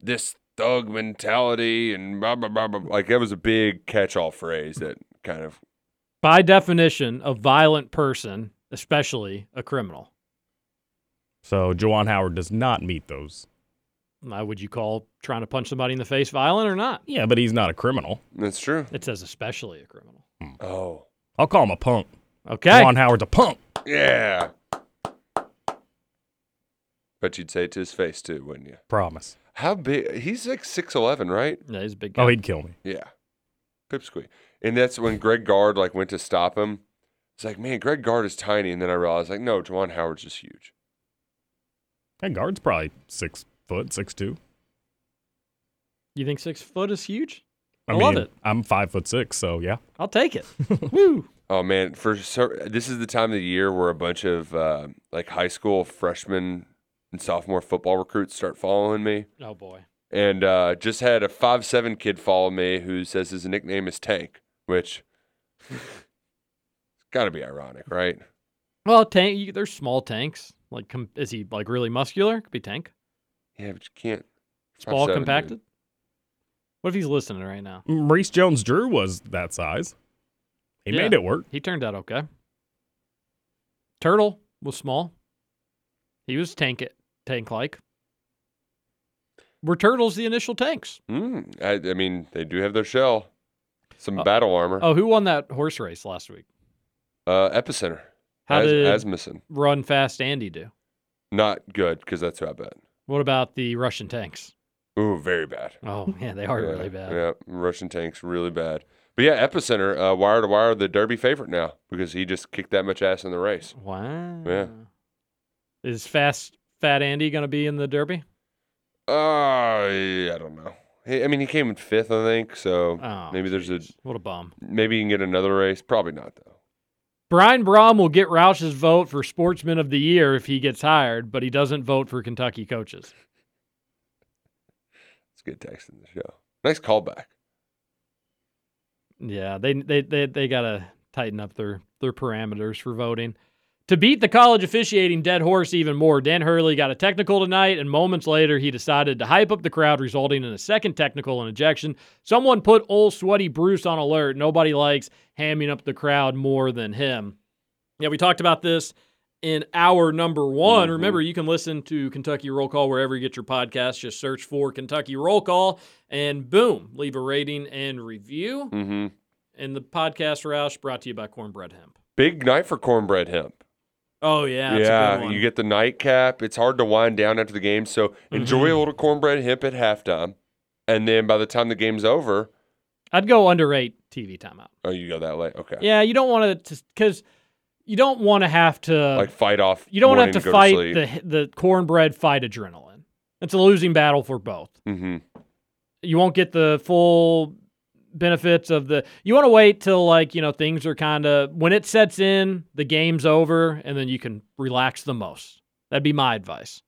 this thug mentality and blah blah blah blah. Like that was a big catch-all phrase that kind of By definition, a violent person, especially a criminal. So Juwan Howard does not meet those. Now, would you call trying to punch somebody in the face violent or not? Yeah, but he's not a criminal. that's true. It says especially a criminal. Hmm. Oh, I'll call him a punk. Okay. Juwan Howard's a punk. yeah. But you'd say it to his face too, wouldn't you? Promise. How big? He's like six eleven, right? Yeah, he's a big oh, guy. Oh, he'd kill me. Yeah. Pipsqueak. And that's when Greg Gard like went to stop him. It's like, man, Greg Gard is tiny, and then I realized like, no, Juwan Howard's just huge. And guard's probably six foot, six two. You think six foot is huge? I, I mean, love it. I'm five foot six, so yeah. I'll take it. Woo. Oh man, for cer- this is the time of the year where a bunch of uh, like high school freshmen and sophomore football recruits start following me, Oh boy. and uh, just had a five seven kid follow me who says his nickname is Tank, which got to be ironic, right? Well, tank. You, there's small tanks. Like, com- is he like really muscular? Could be tank. Yeah, but you can't. Small, compacted. dude. What if he's listening right now? Maurice Jones Drew was that size. He Yeah. made it work. He turned out okay. Turtle was small. He was tank it tank like. Were turtles the initial tanks? Mm, I, I mean, they do have their shell, some Oh. battle armor. Oh, who won that horse race last week? Uh, Epicenter. How As- did Asmussen. Run Fast Andy do? Not good because that's who I bet. What about the Russian tanks? Ooh, very bad. Oh, yeah, they are yeah, really bad. Yeah, Russian tanks really bad. But yeah, Epicenter, uh, wire to wire, the Derby favorite now because he just kicked that much ass in the race. Wow. Yeah. Is Fast Fat Andy going to be in the Derby? Uh, yeah, I don't know. I mean, he came in fifth, I think. So Oh, maybe there's a. What a bum. maybe he can get another race. Probably not though. Brian Brohm will get Roush's vote for Sportsman of the Year if he gets hired, but he doesn't vote for Kentucky coaches. It's good text in the show. Nice callback. Yeah, they they they, they got to tighten up their their parameters for voting. To beat the college officiating dead horse even more, Dan Hurley got a technical tonight, and moments later he decided to hype up the crowd, resulting in a second technical and ejection. Someone put old sweaty Bruce on alert. Nobody likes hamming up the crowd more than him. Yeah, we talked about this in hour number one. Mhm. Remember, you can listen to Kentucky Roll Call wherever you get your podcast. Just search for Kentucky Roll Call, and boom, leave a rating and review. Mm-hmm. And the podcast Roush brought to you by Cornbread Hemp. Big night for cornbread hemp. Oh yeah, that's a good one. you get the nightcap. It's hard to wind down after the game, so enjoy Mm-hmm. a little cornbread hemp at halftime, and then by the time the game's over, I'd go under eight TV timeout. oh, you go that late. Okay, Yeah, you don't want to because you don't want to have to like fight off. you don't want to have to go fight sleep. the the cornbread fight adrenaline. It's a losing battle for both. Mm-hmm. You won't get the full benefits of the you want to wait till like you know things are kind of when it sets in the game's over and then you can relax the most that'd be my advice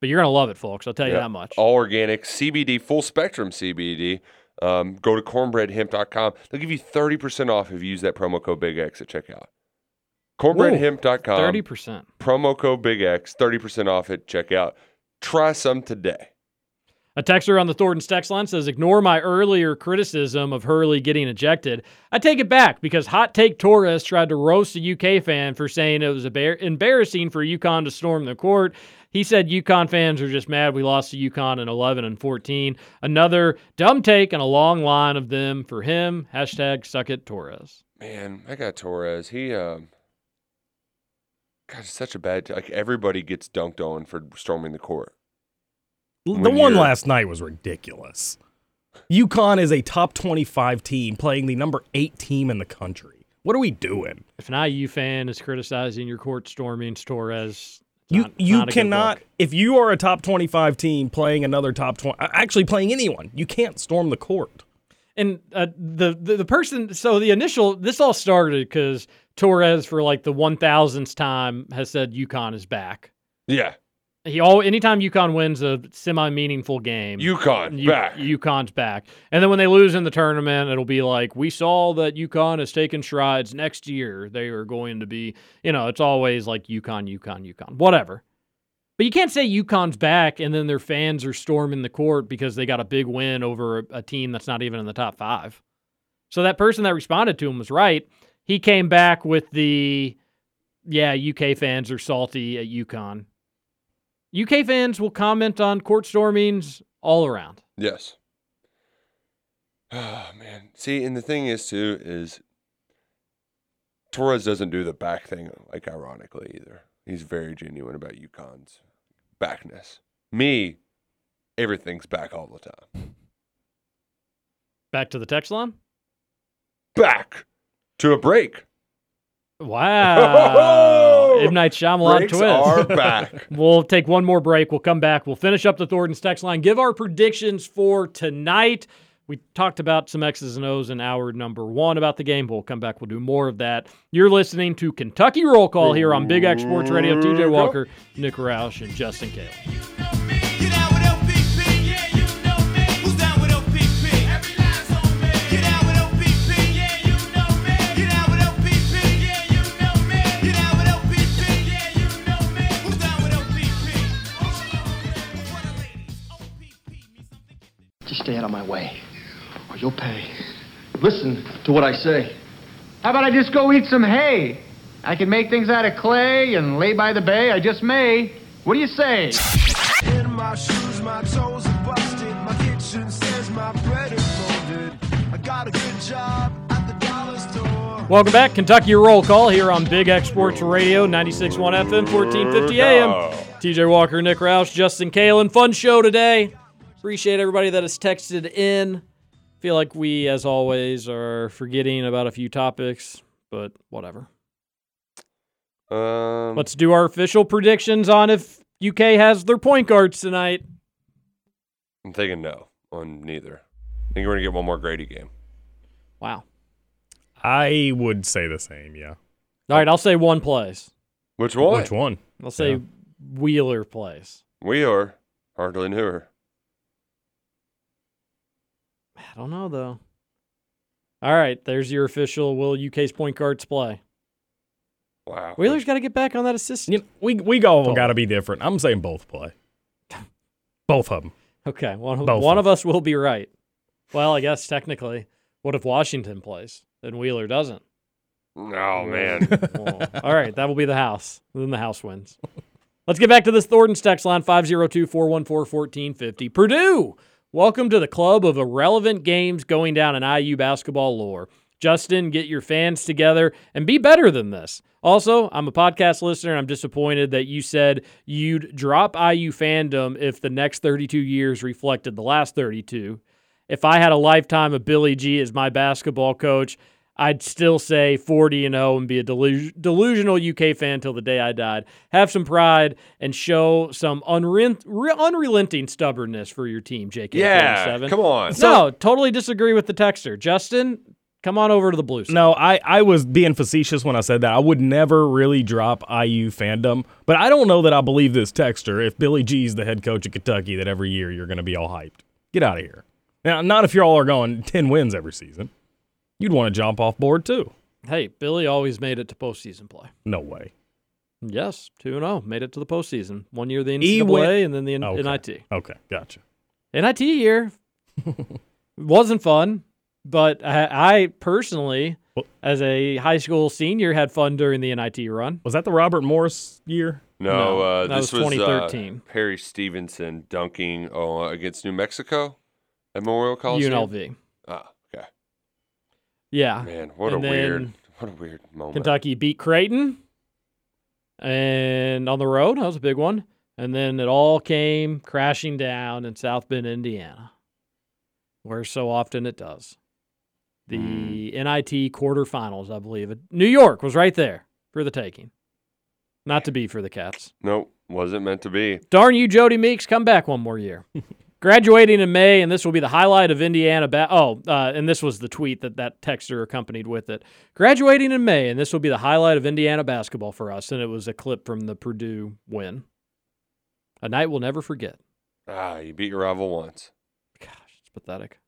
but you're gonna love it folks i'll tell you Yeah. that much All organic CBD, full spectrum CBD. Um, go to cornbreadhemp.com. They'll give you 30% off if you use that promo code Big X at checkout. Cornbreadhemp.com. 30% Promo code Big X, 30% off at checkout. Try some today. A texter on the Thornton's text line says, Ignore my earlier criticism of Hurley getting ejected. I take it back because Hot Take Torres tried to roast a UK fan for saying it was embarrassing for UConn to storm the court. He said UConn fans are just mad we lost to UConn in 11 and 14. Another dumb take and a long line of them for him. Hashtag suck it Torres. Man, I got Torres. He, um, God, it's such a bad. T- like everybody gets dunked on for storming the court. The one last night was ridiculous. UConn is a top 25 team playing the number eight team in the country. What are we doing? If an IU fan is criticizing your court stormings, Torres, You not- you not cannot if you are a top 25 team playing another top 20 actually playing anyone, you can't storm the court. And uh, the, the the person, so the initial, this all started because Torres, for like the one thousandth time, has said UConn is back. Yeah. He all anytime UConn wins a semi meaningful game, UConn U- back. UConn's back. And then when they lose in the tournament, it'll be like, we saw that UConn has taken strides. Next year, they are going to be, you know, it's always like UConn, UConn, UConn, whatever. But you can't say UConn's back and then their fans are storming the court because they got a big win over a, a team that's not even in the top five. So that person that responded to him was right. He came back with the, yeah, UK fans are salty at UConn. UK fans will comment on court stormings all around. Yes. Oh man. See, and the thing is too is Torres doesn't do the back thing like ironically either. He's very genuine about UConn's backness. Me, everything's back all the time. Back to the text line. Back to a break. Wow. M. Night Shyamalan Breaks twist. are back. we'll take one more break. We'll come back. We'll finish up the Thornton's text line. Give our predictions for tonight. We talked about some X's and O's in hour number one about the game. We'll come back. We'll do more of that. You're listening to Kentucky Roll Call here on Big X Sports Radio. TJ Walker, Nick Roush, and Justin Kale. Stay out of my way, or you'll pay. Listen to what I say. How about I just go eat some hay? I can make things out of clay and lay by the bay. I just may. What do you say? In my shoes, my toes are busted. My kitchen says my bread is molded. I got a good job at the dollar store. Welcome back. Kentucky Roll Call here on Big X Sports Radio, 96.1 FM, 1450 AM. TJ Walker, Nick Roush, Justin Kalen. Fun show today. Appreciate everybody that has texted in. Feel like we, as always, are forgetting about a few topics, but whatever. Um, Let's do our official predictions on if UK has their point guards tonight. I'm thinking no on neither. I think we're gonna get one more Grady game. Wow. I would say the same, yeah. All right, I'll say one plays. Which one? Which one? I'll say Yeah. Wheeler plays. We are hardly knew her. I don't know though. All right, there's your official. Will UK's point guards play? Wow. Wheeler's got to get back on that assist. You know, we we all got to be different. I'm saying both play. Both of them. Okay, one, Both one of of us will be right. Well, I guess technically, what if Washington plays and Wheeler doesn't? Oh man. Well, all right, that will be the house. Then the house wins. Let's get back to this Thornton's text line 502 414 1450. Purdue, welcome to the club of irrelevant games going down in IU basketball lore. Justin, get your fans together and be better than this. Also, I'm a podcast listener and I'm disappointed that you said you'd drop IU fandom if the next 32 years reflected the last 32. If I had a lifetime of Billy G as my basketball coach, I'd still say 40 and 0 and be a delus- delusional UK fan till the day I died. Have some pride and show some unre- re- unrelenting stubbornness for your team, JK. Yeah, come on. No, totally disagree with the texter. Justin, come on over to the blue side. No, I, I was being facetious when I said that. I would never really drop IU fandom, but I don't know that I believe this texter if Billy G's the head coach of Kentucky that every year you're going to be all hyped. Get out of here. Now, not if you all are going 10 wins every season. You'd want to jump off board too. Hey, Billy always made it to postseason play. No way. Yes, 2 0. Made it to the postseason. One year the He NCAA went- and then the N- Okay. NIT. Okay, gotcha. NIT year wasn't fun, but I, I personally, as a high school senior, had fun during the NIT run. Was that the Robert Morris year? No, No, uh, that this was was, 2013. Uh, Perry Stevenson dunking uh, against New Mexico at Memorial Coliseum. UNLV. Ah, okay. Yeah. Man, what And a weird, what a weird moment. Kentucky beat Creighton, and on the road that was a big one. And then it all came crashing down in South Bend, Indiana, where so often it does. The NIT quarterfinals, I believe. New York was right there for the taking, not to be for the Cats. Nope, wasn't meant to be. Darn you, Jodie Meeks, come back one more year. Graduating in May, and this will be the highlight of Indiana. Ba- oh, uh, and this was the tweet that that texter accompanied with it. Graduating in May, and this will be the highlight of Indiana basketball for us. And it was a clip from the Purdue win. A night we'll never forget. Ah, you beat your rival once. Gosh, it's pathetic.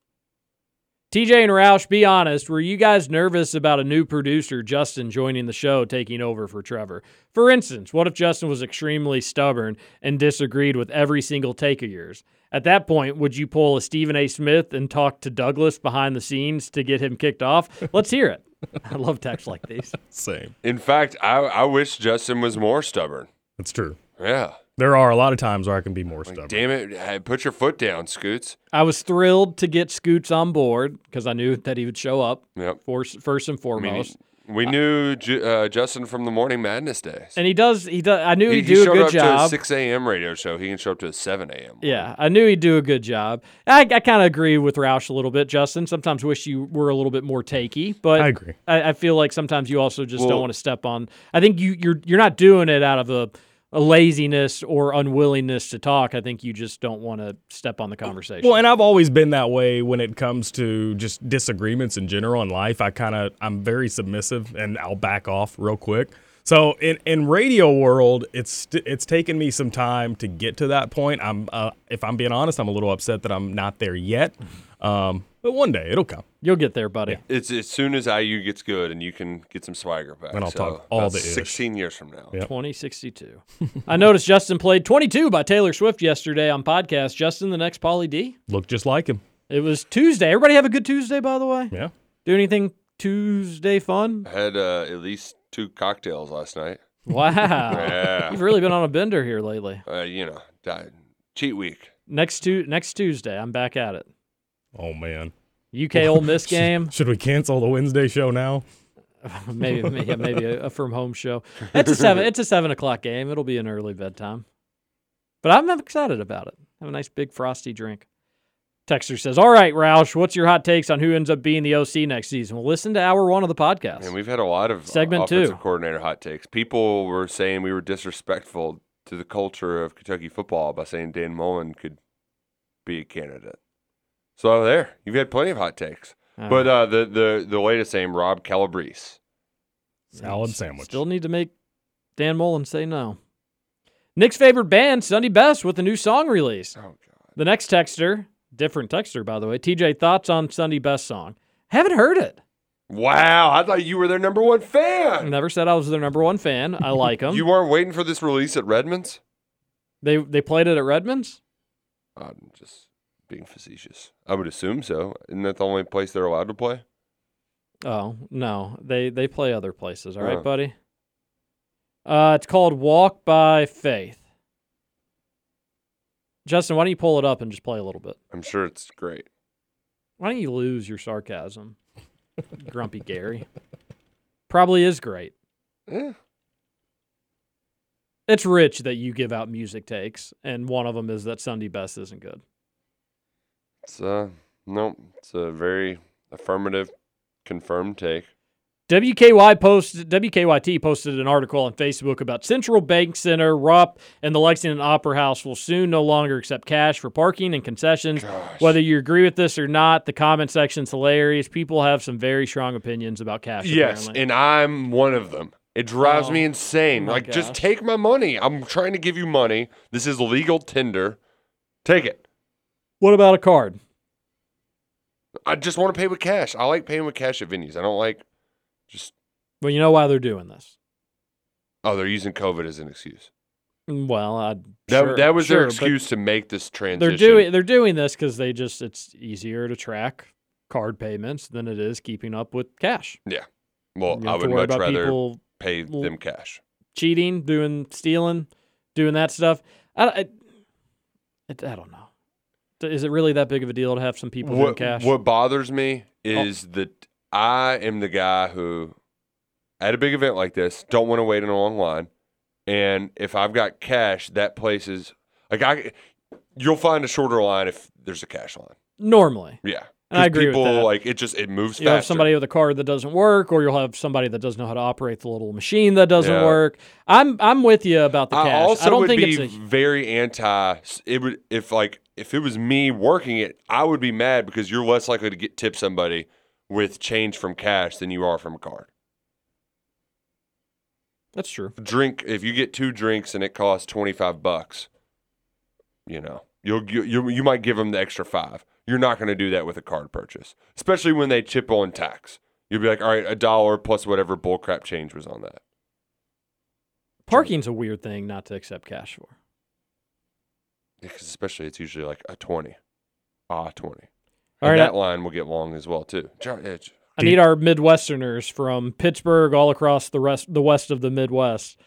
TJ and Roush, be honest. Were you guys nervous about a new producer, Justin, joining the show, taking over for Trevor? For instance, what if Justin was extremely stubborn and disagreed with every single take of yours? At that point, would you pull a Stephen A. Smith and talk to Douglas behind the scenes to get him kicked off? Let's hear it. I love texts like these. Same. In fact, I, I wish Justin was more stubborn. That's true. Yeah. There are a lot of times where I can be more stubborn. Damn it. Hey, put your foot down, Scoots. I was thrilled to get Scoots on board because I knew that he would show up. Yep. First, first and I mean, foremost. We knew Ju- uh, Justin from the Morning Madness days. and he does. He does. I knew he, he'd he do a showed good up to a job. 6 a.m. radio show. He can show up to a 7 a.m. Yeah, I knew he'd do a good job. I, I kind of agree with Roush a little bit, Justin. Sometimes wish you were a little bit more takey, but I agree. I, I feel like sometimes you also just Well- don't want to step on. I think you you're you're not doing it out of a, a laziness or unwillingness to talk. I think you just don't want to step on the conversation. Well, and I've always been that way when it comes to just disagreements in general in life. I kind of I'm very submissive and I'll back off real quick. So in in radio world, it's it's taken me some time to get to that point. I'm uh, if I'm being honest, I'm a little upset that I'm not there yet. Um, but one day it'll come. You'll get there, buddy. It's as soon as IU gets good and you can get some swagger back. And I'll So, talk all about the ish. 16 years from now. Yep. 2062. I noticed Justin played 22 by Taylor Swift yesterday on podcast. Justin, the next Pauly D. Looked just like him. It was Tuesday. Everybody have a good Tuesday, by the way. Yeah. Do anything Tuesday fun? I had uh, at least two cocktails last night. Wow. Yeah. You've really been on a bender here lately. Uh, you know, di- cheat week. Next tu- next Tuesday, I'm back at it. Oh man. UK Ole Miss game. Should we cancel the Wednesday show now? maybe maybe, maybe a, a from home show. It's a seven. It's a seven o'clock game. It'll be an early bedtime. But I'm excited about it. Have a nice big frosty drink. Texter says, "All right, Roush, what's your hot takes on who ends up being the OC next season?" Well, listen to hour one of the podcast. And we've had a lot of uh, Segment two. offensive coordinator hot takes. People were saying we were disrespectful to the culture of Kentucky football by saying Dan Mullen could be a candidate. So there, you've had plenty of hot takes. Uh, but uh, the the the latest name, Rob Calabrese. Salad sandwich. Still need to make Dan Mullen say no. Nick's favorite band, Sunday Best, with a new song release. Oh God. The next texter, different texter by the way. TJ, thoughts on Sunday Best song? Haven't heard it. Wow, I thought you were their number one fan. Never said I was their number one fan. I like them. You weren't waiting for this release at Redmond's. they they played it at Redmond's. I'm just being facetious. I would assume so. Isn't that the only place they're allowed to play? Oh no, they they play other places. All right, Oh. buddy. Uh, it's called Walk by Faith. Justin, why don't you pull it up and just play a little bit? I'm sure it's great. Why don't you lose your sarcasm, Grumpy Gary? Probably is great. Yeah. It's rich that you give out music takes, and one of them is that Sunday Best isn't good. It's uh no, it's a very affirmative, confirmed take. WKY posted WKYT posted an article on Facebook about Central Bank Center, Rupp, and the Lexington Opera House will soon no longer accept cash for parking and concessions. Whether you agree with this or not, the comment section's hilarious. People have some very strong opinions about cash. Yes, apparently. and I'm one of them. It drives Oh, me insane. like, just take my money. I'm trying to give you money. This is legal tender. Take it. What about a card? I just want to pay with cash. I like paying with cash at venues. I don't like just Well, you know why they're doing this. oh, they're using COVID as an excuse. Mm, well, I That sure, that was sure, their excuse to make this transition. They're doing they're doing this because they just it's easier to track card payments than it is keeping up with cash. Yeah. Well, I would much rather pay them cash. cheating, doing stealing, doing that stuff. I, I, I don't know. Is it really that big of a deal to have some people What, cash? what bothers me oh. is that I am the guy who, at a big event like this, don't want to wait in a long line. And if I've got cash, that place is like I, you'll find a shorter line if there's a cash line. Normally, Yeah, I agree with people that. like it. Just it moves you'll have somebody with a card that doesn't work, or you'll have somebody that doesn't know how to operate the little machine that doesn't Yeah. work. I'm I'm with you about the I cash. I don't would think be it's a very anti. It would if like if it was me working it, I would be mad because you're less likely to get tip somebody with change from cash than you are from a card. that's true. Drink if you get two drinks and it costs twenty five bucks, you know you'll you you, you might give them the extra five. You're not going to do that with a card purchase, especially when they chip on tax. You'll be like, all right, a dollar plus whatever bullcrap change was on that. Parking's a weird thing not to accept cash for. Because especially it's usually like a twenty, ah twenty. All And right, that I- line will get long as well too. Jar- yeah, j- I need our Midwesterners from Pittsburgh all across the rest the west of the Midwest.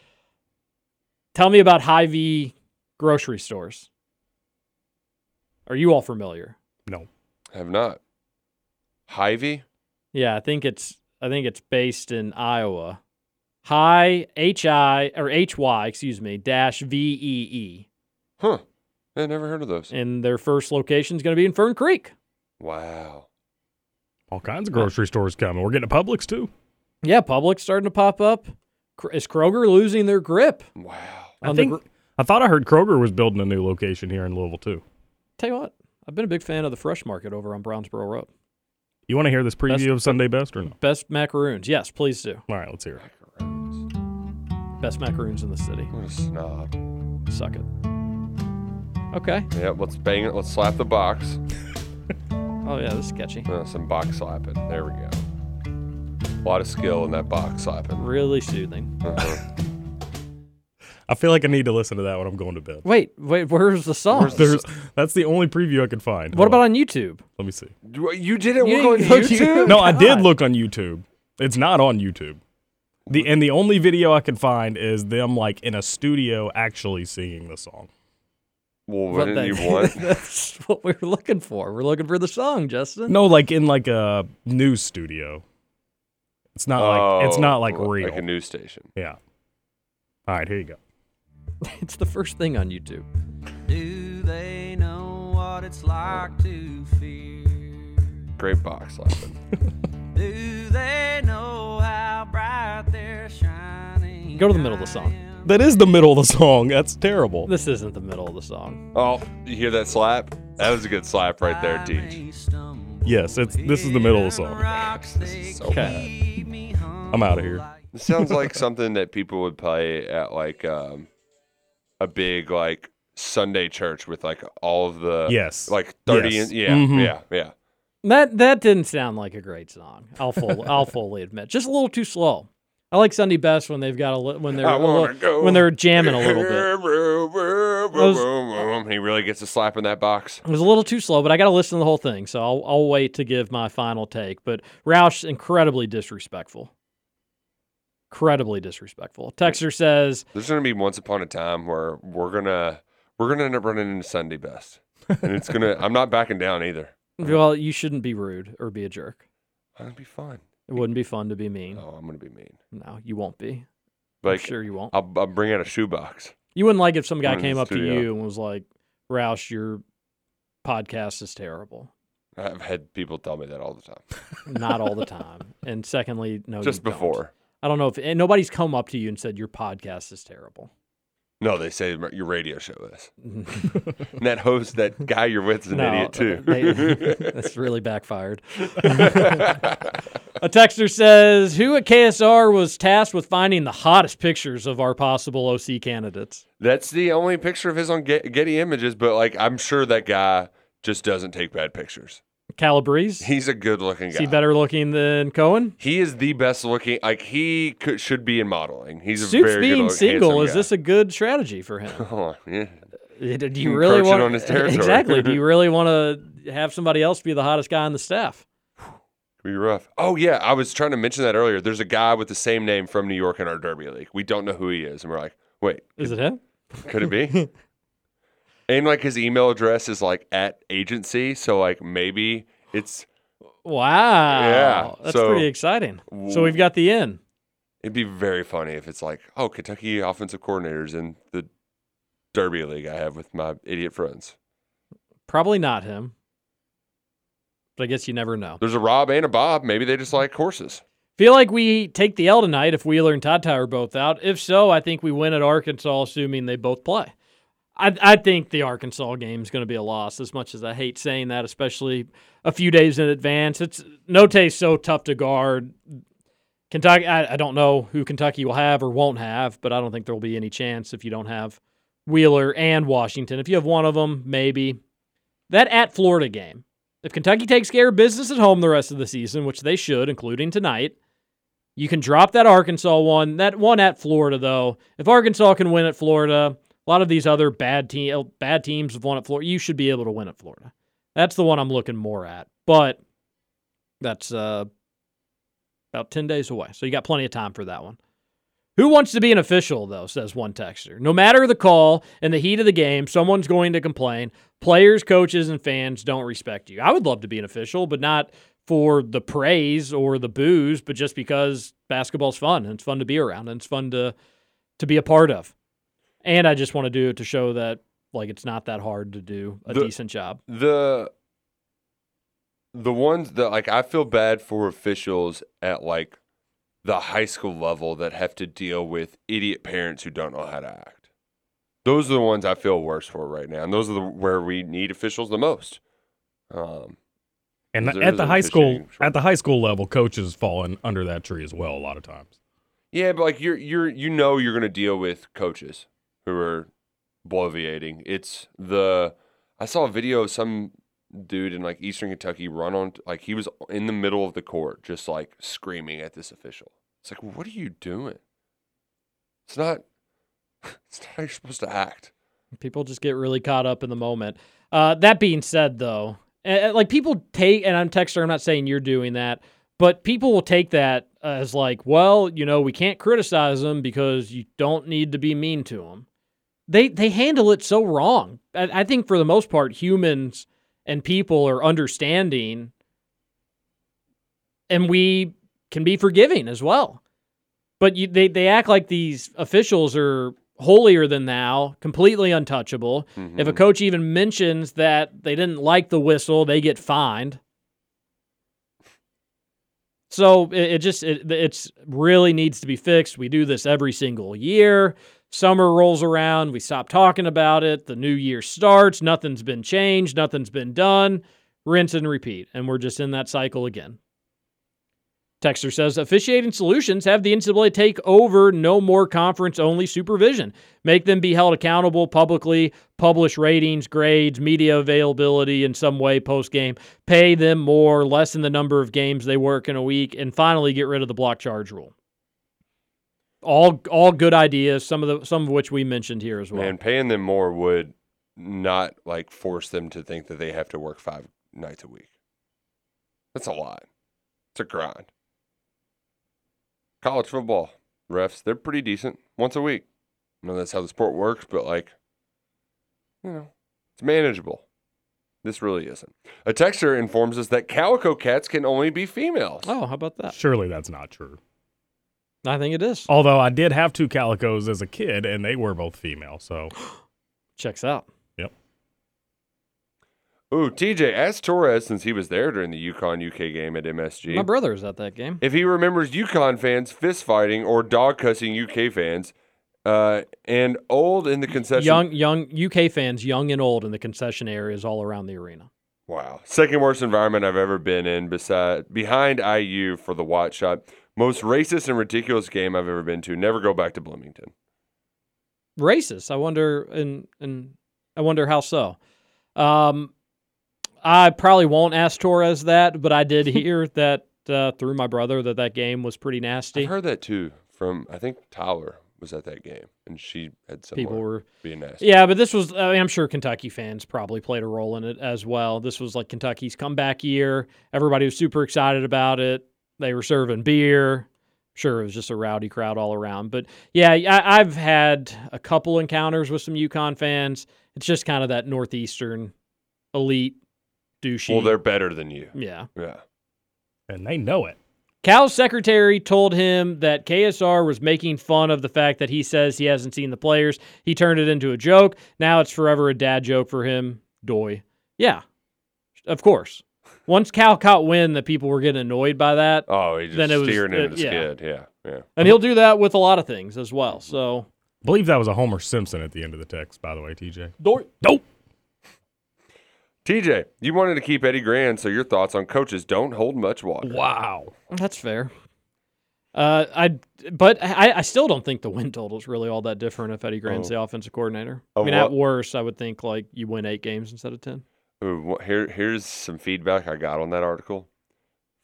Tell me about Hy-Vee grocery stores. Are you all familiar? No. I Have not. Hy-Vee? Yeah, I think it's I think it's based in Iowa. Hi H I or H Y, excuse me, dash V E E. Huh. I never heard of those. And their first location is going to be in Fern Creek. Wow. All kinds of grocery stores coming. We're getting a Publix too. Yeah, Publix starting to pop up. Is Kroger losing their grip? Wow. I On the think I thought I heard Kroger was building a new location here in Louisville too. Tell you what, I've been a big fan of the fresh market over on Brownsboro Road. You want to hear this preview Best- of Sunday Best or no? Best macaroons. Yes, please do. All right, let's hear it. Macaroons. Best macaroons in the city. What a snob. Suck it. Okay. Yep, let's bang it. Let's slap the box. Oh yeah, this is sketchy. Uh, some box slapping. There we go. A lot of skill in that box slapping. Really soothing. Uh-huh. I feel like I need to listen to that when I'm going to bed. Wait, wait, where's the song? There's, that's the only preview I could find. What Hold about on. on YouTube? Let me see. You you didn't You look didn't go to YouTube? No, I did look on YouTube. It's not on YouTube. The and the only video I could find is them like in a studio actually singing the song. Well, What what didn't you want? That's what we were looking for. We're looking for the song, Justin. No, like in like a news studio. It's not like it's Oh, not like well, real. Like a news station. yeah. All right, here you go. It's the first thing on YouTube. Do they know what it's like to fear? Great box slapping. Do they know how bright they're shining? Go to the middle of the song. That is the middle of the song. That's terrible. This isn't the middle of the song. oh, you hear that slap? That was a good slap right there, Teach. Yes, it's this is the middle of the song. This is so Okay. bad. I'm out of here. It sounds like something that people would play at like um, a big like Sunday church with like all of the Yes. like thirty Yes. in, yeah Mhm. yeah yeah That that didn't sound like a great song. I'll full, I'll fully admit, just a little too slow. I like Sunday best when they've got a li- when they're a li- go when they're jamming a little bit. he really gets a slap in that box. It was a little too slow, but I got to listen to the whole thing, so I'll I'll wait to give my final take. But Roush incredibly disrespectful, incredibly disrespectful. Texter says There's gonna be once upon a time where we're gonna we're gonna end up running into Sunday best, and it's gonna. I'm not backing down either. Well, you shouldn't be rude or be a jerk. That'd be fun. It wouldn't be fun to be mean. Oh, I'm gonna be mean. No, you won't be. Like I'm sure you won't. I'll, I'll bring out a shoebox. You wouldn't like if some guy came up to you and was like, "Roush, your podcast is terrible." I've had people tell me that all the time. Not all the time. And secondly, no, Just don't. before. I don't know if and nobody's come up to you and said your podcast is terrible. No, they say your radio show is. and that host, that guy you're with, is an No, idiot too. they- that's really backfired. A texter says, "Who at KSR was tasked with finding the hottest pictures of our possible OC candidates?" That's the only picture of his on Get- Getty Images, but like I'm sure that guy just doesn't take bad pictures. Calabrese. He's a good looking Is guy. he better looking than Coen? He is the best looking. Like he could, should be in modeling. He's a Soups very being good single, is guy. this a good strategy for him? Oh, yeah. Do you really want on his territory. exactly? Do you really want to have somebody else be the hottest guy on the staff? Could be rough. Oh yeah, I was trying to mention that earlier. There's a guy with the same name from New York in our Derby League. We don't know who he is, and we're like, wait, Is it him? could it be? and like his email address is like at agency, so like maybe it's Wow. Yeah, That's so- pretty exciting. So we've got the in. It'd be very funny if it's like, oh, Kentucky offensive coordinators in the Derby League I have with my idiot friends. Probably not him. But I guess you never know. There's a Rob and a Bob. Maybe they just like horses. Feel like we take the L tonight if Wheeler and Todd are both out. If so, I think we win at Arkansas, assuming they both play. I, I think the Arkansas game is going to be a loss. As much as I hate saying that, especially a few days in advance, it's Notae's so tough to guard. Kentucky, I, I don't know who Kentucky will have or won't have, but I don't think there will be any chance if you don't have Wheeler and Washington. If you have one of them, maybe that at Florida game. If Kentucky takes care of business at home the rest of the season, which they should, including tonight, you can drop that Arkansas one. That one at Florida, though, if Arkansas can win at Florida, a lot of these other bad team bad teams have won at Florida. You should be able to win at Florida. That's the one I'm looking more at. But that's uh, about ten days away, so you got plenty of time for that one. Who wants to be an official, though, says one texter. No matter the call and the heat of the game, someone's going to complain. Players, coaches, and fans don't respect you. I would love to be an official, but not for the praise or the booze, but just because basketball's fun and it's fun to be around and it's fun to to be a part of. And I just want to do it to show that like it's not that hard to do a The- decent job. The the ones that like I feel bad for officials at like the high school level that have to deal with idiot parents who don't know how to act. Those are the ones I feel worse for right now, and those are the where we need officials the most. Um, And at the high school at the high school level, coaches fall in under that tree as well a lot of times. Yeah, but like you're you're you know you're gonna deal with coaches who are bloviating. It's the I saw a video of some dude in like Eastern Kentucky run on like he was in the middle of the court just like screaming at this official. It's like what are you doing? It's not it's not how you're supposed to act. People just get really caught up in the moment. Uh, that being said, though, like people take, and I'm texter, I'm not saying you're doing that, but people will take that as like, well, you know, we can't criticize them because you don't need to be mean to them. They they handle it so wrong. I, I think for the most part, humans and people are understanding, and we can be forgiving as well. But you, they they act like these officials are holier than thou, completely untouchable. If a Mhm. coach even mentions that they didn't like the whistle, they get fined. So it, it just it it's really needs to be fixed. We do this every single year. Summer rolls around, we stop talking about it. The new year starts, nothing's been changed, nothing's been done. Rinse and repeat, and we're just in that cycle again. Texter says officiating solutions have the NCAA take over no more conference only supervision. Make them be held accountable publicly, publish ratings, grades, media availability in some way post game, pay them more, lessen the number of games they work in a week, and finally get rid of the block charge rule. All all good ideas, some of the some of which we mentioned here as well. And paying them more would not like force them to think that they have to work five nights a week. That's a lot. It's a grind. College football refs, they're pretty decent once a week. I know that's how the sport works, but like, you know, it's manageable. This really isn't. A texter informs us that calico cats can only be females. Oh, how about that? Surely that's not true. I think it is. Although I did have two calicos as a kid, and they were both female. So Checks out. Yep. Ooh, TJ, ask Torres since he was there during the UConn UK game at MSG. My brother was at that game. if he remembers UConn fans fist fighting or dog cussing UK fans, uh, and old in the concession. Young, young UK fans, young and old, in the concession areas all around the arena. Wow, second worst environment I've ever been in, beside behind IU for the Watford shot. Most racist and ridiculous game I've ever been to. Never go back to Bloomington. Racist. I wonder, and and I wonder how so. Um, I probably won't ask Torres that, but I did hear that uh, through my brother that that game was pretty nasty. I heard that too from I think Tyler was at that game, and she had some People were being nasty. Yeah, but this was, I mean, I'm sure Kentucky fans probably played a role in it as well. This was like Kentucky's comeback year. Everybody was super excited about it. They were serving beer. Sure, it was just a rowdy crowd all around. But yeah, I, I've had a couple encounters with some UConn fans. It's just kind of that Northeastern elite douchey. Well, they're better than you. yeah. Yeah. And they know it. Cal's secretary told him that KSR was making fun of the fact that he says he hasn't seen the players. He turned it into a joke. Now it's forever a dad joke for him. Doy. Yeah, of course. Once Cal caught wind that people were getting annoyed by that, Oh, he just Then it was- steering into the yeah. skid. Yeah, yeah. and he'll do that with a lot of things as well. So, believe that was a Homer Simpson at the end of the text, by the way, TJ. Doy. Nope. TJ, you wanted to keep Eddie Gran, so your thoughts on coaches don't hold much water. Wow. That's fair. Uh, I but I, I still don't think the win total is really all that different if Eddie Gran's Oh. the offensive coordinator. I Of mean, at worst, I would think like you win eight games instead of ten. Here, here's some feedback I got on that article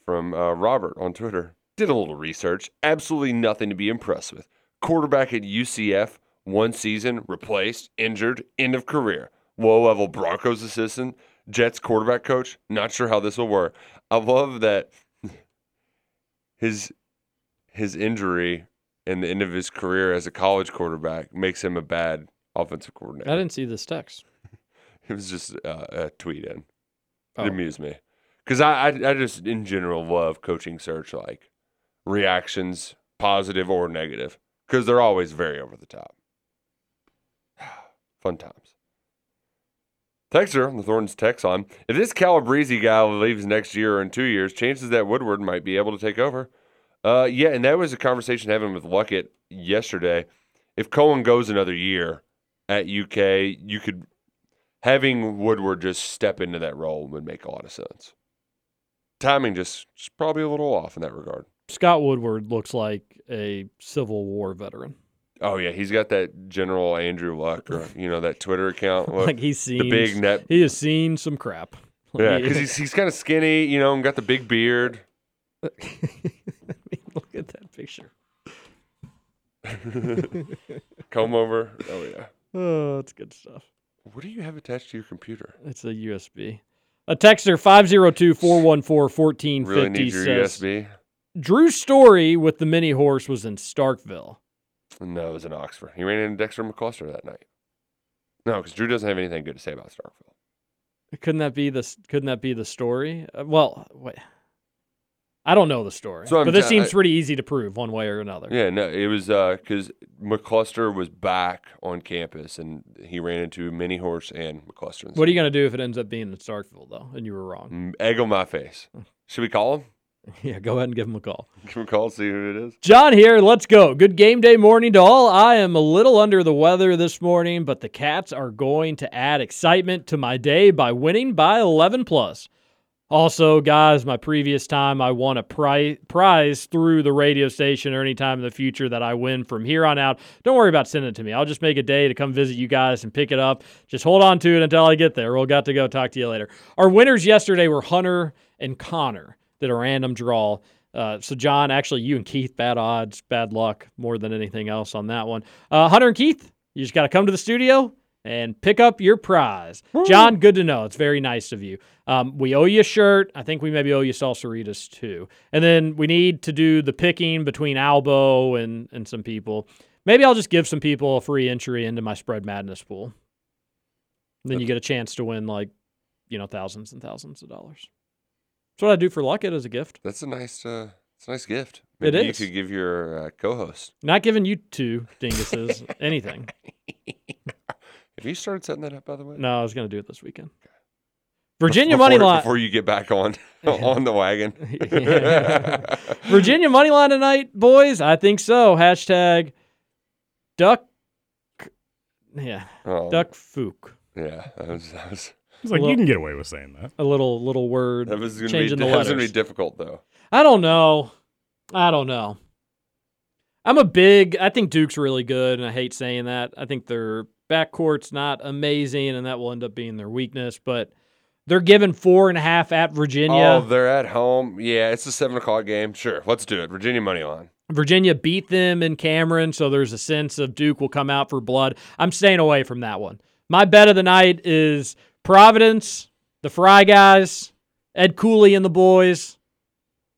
from uh, Robert on Twitter. Did a little research. Absolutely nothing to be impressed with. Quarterback at UCF, one season, replaced, injured, end of career. Low level Broncos assistant, Jets quarterback coach. Not sure how this will work. I love that his his injury and the end of his career as a college quarterback makes him a bad offensive coordinator. I didn't see this text. It was just uh, a tweet in. It Oh. amused me because I, I I just in general love coaching search like reactions, positive or negative, because they're always very over the top. Fun times. Texter the Thorns text on if this Calabrese guy leaves next year or in two years, chances that Woodward might be able to take over. Uh, yeah, and that was a conversation having with Luckett yesterday. If Coen goes another year at UK, you could having Woodward just step into that role would make a lot of sense. Timing just, just probably a little off in that regard. Scott Woodward looks like a Civil War veteran. Oh yeah, he's got that General Andrew Luck, or you know that Twitter account. Look, like he's seen the big net. He has seen some crap. Yeah, because he's he's kind of skinny, you know, and got the big beard. Look at that picture. Comb over. Oh yeah. Oh, that's good stuff. What do you have attached to your computer? It's a USB. A texter 502 414 Really need 1450 your says USB? Drew Story with the mini horse was in Starkville. No, it was in Oxford. He ran into Dexter McCluster that night. No, because Drew doesn't have anything good to say about Starkville. Couldn't that be the Couldn't that be the story? Uh, well, wait. I don't know the story, So but this ta- seems pretty easy to prove one way or another. Yeah, no, it was uh, because McCluster was back on campus and he ran into Mini Horse and McCluster. What are you gonna do if it ends up being in Starkville though, and you were wrong? Egg on my face. Should we call him? Yeah, go ahead and give him a call. Give him a call, see who it is. John here. Let's go. Good game day morning to all. I am a little under the weather this morning, but the Cats are going to add excitement to my day by winning by 11 plus. Also, guys, my previous time I won a pri- prize through the radio station or any time in the future that I win from here on out. Don't worry about sending it to me. I'll just make a day to come visit you guys and pick it up. Just hold on to it until I get there. We'll got to go talk to you later. Our winners yesterday were Hunter and Connor. Did a random draw. Uh, so, John, actually, you and Keith, bad odds, bad luck more than anything else on that one. Uh, Hunter and Keith, you just got to come to the studio and pick up your prize. John, good to know. It's very nice of you. Um, we owe you a shirt. I think we maybe owe you salsaritas too. And then we need to do the picking between Albo and, and some people. Maybe I'll just give some people a free entry into my spread madness pool. Then you get a chance to win like, you know, thousands and thousands of dollars. That's what I do for Luckett as a gift. That's a nice, uh, it's a nice gift. It Maybe is. You could give your uh, co-host. Not giving you two dinguses anything. Have you started setting that up, by the way? No, I was going to do it this weekend. Virginia before, money line. before you get back on on the wagon. Virginia money line tonight, boys. I think so. Hashtag duck. Yeah, Oh, duck fook. Yeah, that was that was It's like Well- you can get away with saying that. A little little word. that was gonna be changing that the was gonna be difficult though. I don't know. I don't know. I'm a big. I think Duke's really good, and I hate saying that. I think their backcourt's not amazing, and that will end up being their weakness. But they're given four and a half at Virginia. Oh, they're at home. Yeah, it's a seven o'clock game. Sure, let's do it. Virginia money line. Virginia beat them in Cameron, so there's a sense of Duke will come out for blood. I'm staying away from that one. My bet of the night is Providence, the Fry guys, Ed Cooley and the boys.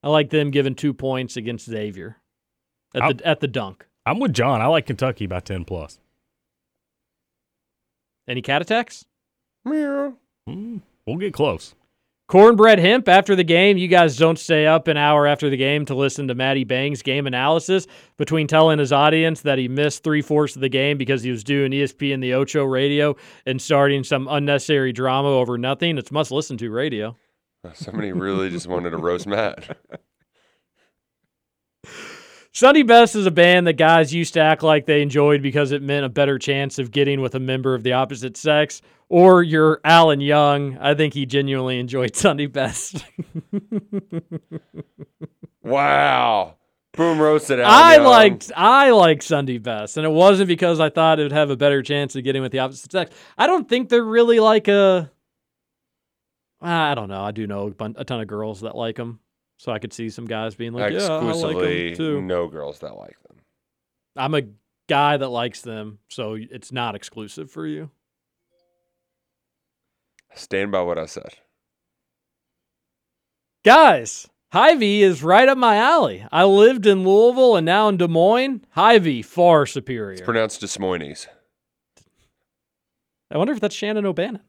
I like them giving two points against Xavier at the at the dunk. I'm with John. I like Kentucky by 10 plus. Any cat attacks? Meow. Mm, we'll get close. Cornbread Hemp after the game. You guys don't stay up an hour after the game to listen to Matty Bang's game analysis between telling his audience that he missed three fourths of the game because he was doing E ESPN the Ocho radio and starting some unnecessary drama over nothing. It's must listen to radio. Somebody really just wanted to roast Matt. Sunday Best is a band that guys used to act like they enjoyed because it meant a better chance of getting with a member of the opposite sex. Or you're Alan Young. I think he genuinely enjoyed Sunday Best. Wow. Boom roasted Alan I Young. liked I liked Sunday Best, and it wasn't because I thought it would have a better chance of getting with the opposite sex. I don't think they're really like a. I don't know. I do know a, a ton of girls that like them, so I could see some guys being like, "Yeah, I like them too." no girls that like them. I'm a guy that likes them, so it's not exclusive for you. Stand by what I said. Guys, Hy-Vee is right up my alley. I lived in Louisville and now in Des Moines. Hy-Vee far superior. It's pronounced Des Moines. I wonder if that's Shannon O'Bannon.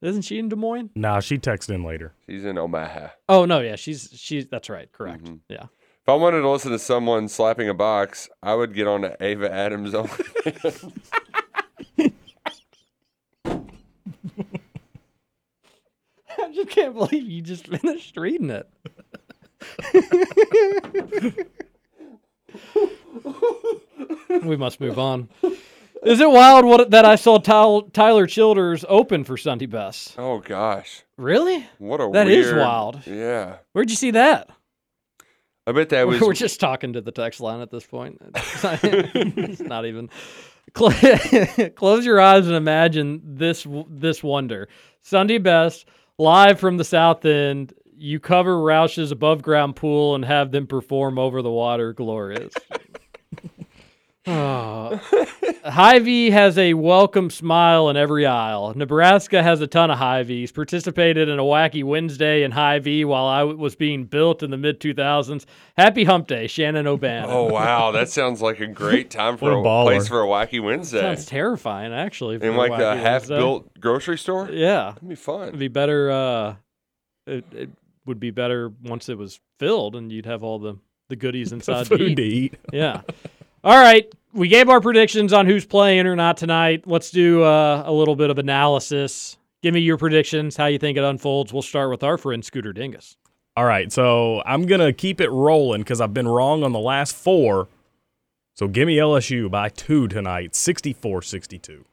Isn't she in Des Moines? Nah, she texted in later. She's in Omaha. Oh no, yeah, she's she's that's right, correct. Mhm. Yeah. If I wanted to listen to someone slapping a box, I would get on to Ava Adams only. I just can't believe you just finished reading it. we must move on. Is it wild what that I saw Tyler Childers open for Sunday Best? oh gosh, Really? what a That is weird- wild. Yeah, Where'd you see that? I bet that was We're just talking to the text line at this point. it's not even. Close your eyes and imagine this this wonder. Sunday best live from the south end. You cover Roush's above ground pool and have them perform over the water. Glorious. Oh. Hy-Vee has a welcome smile in every aisle. Nebraska has a ton of Hy-Vees. Participated in a wacky Wednesday in Hy-Vee while I was being built in the mid 2000s. Happy Hump Day, Shannon O'Bannon. Oh wow, that sounds like a great time for a, a place for a wacky Wednesday. Sounds terrifying, actually. in like a, the Wednesday. half-built grocery store. Yeah, That'd be fun. it'd be better. Uh, it, it would be better once it was filled, and you'd have all the the goodies inside to Food eat. to eat. Yeah. All right. We gave our predictions on who's playing or not tonight. Let's do uh, a little bit of analysis. Give me your predictions, how you think it unfolds. We'll start with our friend Scooter Dingus. All right, so I'm gonna keep it rolling because I've been wrong on the last four. So give me LSU by two tonight, 64-62.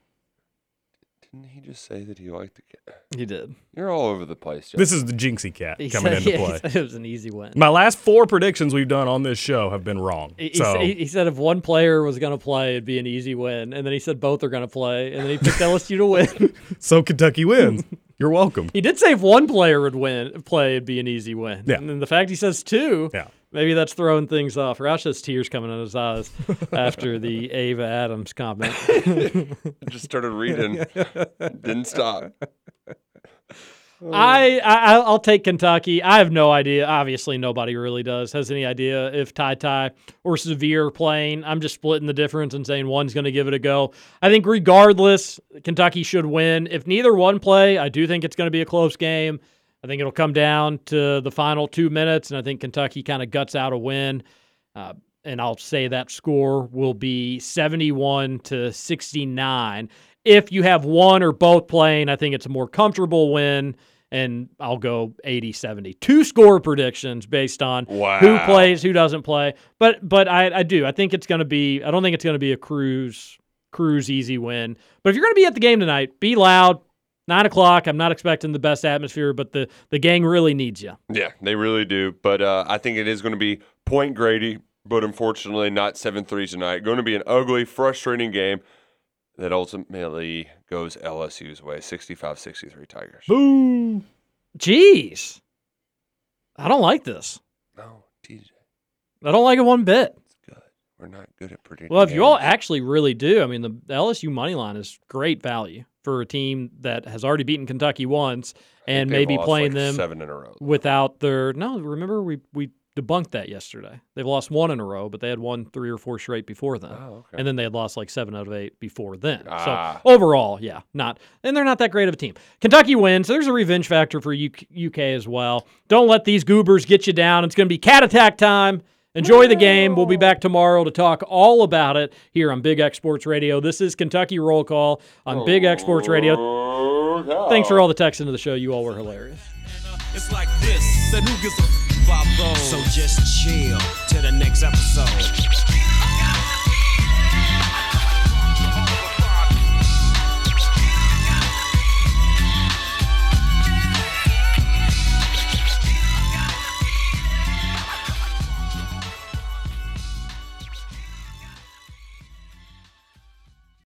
Didn't he just say that he liked the cat? He did. You're all over the place. Jeff. This is the Jinxie cat He coming said, into yeah, he play. said it was an easy win. My last four predictions we've done on this show have been wrong. He, he so he, he said if one player was going to play, it'd be an easy win. And then he said both are going to play. And then he picked LSU to win. so Kentucky wins. You're welcome. He did say if one player would win, play, it'd be an easy win. Yeah. And then the fact he says two, Yeah. Maybe that's throwing things off. Roush has tears coming out of his eyes after the Ava Adams comment. Just started reading. Didn't stop. I, I I'll take Kentucky. I have no idea. Obviously, nobody really does has any idea if TyTy or Sahvir playing. I'm just splitting the difference and saying one's going to give it a go. I think regardless, Kentucky should win. If neither one play, I do think it's going to be a close game. I think it'll come down to the final two minutes, and I think Kentucky kind of guts out a win. Uh, and I'll say that score will be 71 to 69. If you have one or both playing, I think it's a more comfortable win. and I'll go 80 70. Two score predictions based on who plays, who doesn't play. But but I, I do. I think it's going to be I don't think it's going to be a cruise cruise easy win. But if you're going to be at the game tonight, be loud. Nine o'clock. I'm not expecting the best atmosphere, but the the gang really needs you. Yeah, they really do. But uh, I think it is going to be Point Grady, but unfortunately not 7 3 tonight. Going to be an ugly, frustrating game that ultimately goes LSU's way 65 63 Tigers. Boo. Jeez. I don't like this. No, TJ. I don't like it one bit. It's good. We're not good at predicting. Well, if you all actually really do, I mean, the LSU money line is great value for a team that has already beaten Kentucky once and maybe playing like, them seven in a row. without their. No, remember we we debunked that yesterday. They've lost one in a row, but they had won three or four straight before then, Oh, okay. and then they had lost like seven out of eight before then. Ah. So overall, yeah, not and they're not that great of a team. Kentucky wins. There's a revenge factor for UK as well. Don't let these goobers get you down. It's going to be cat attack time. Enjoy the game. We'll be back tomorrow to talk all about it here on Big X Sports Radio. This is Kentucky Roll Call on Big X Sports Radio. Thanks for all the texts into the show. You all were hilarious. It's like this? So just chill till the next episode.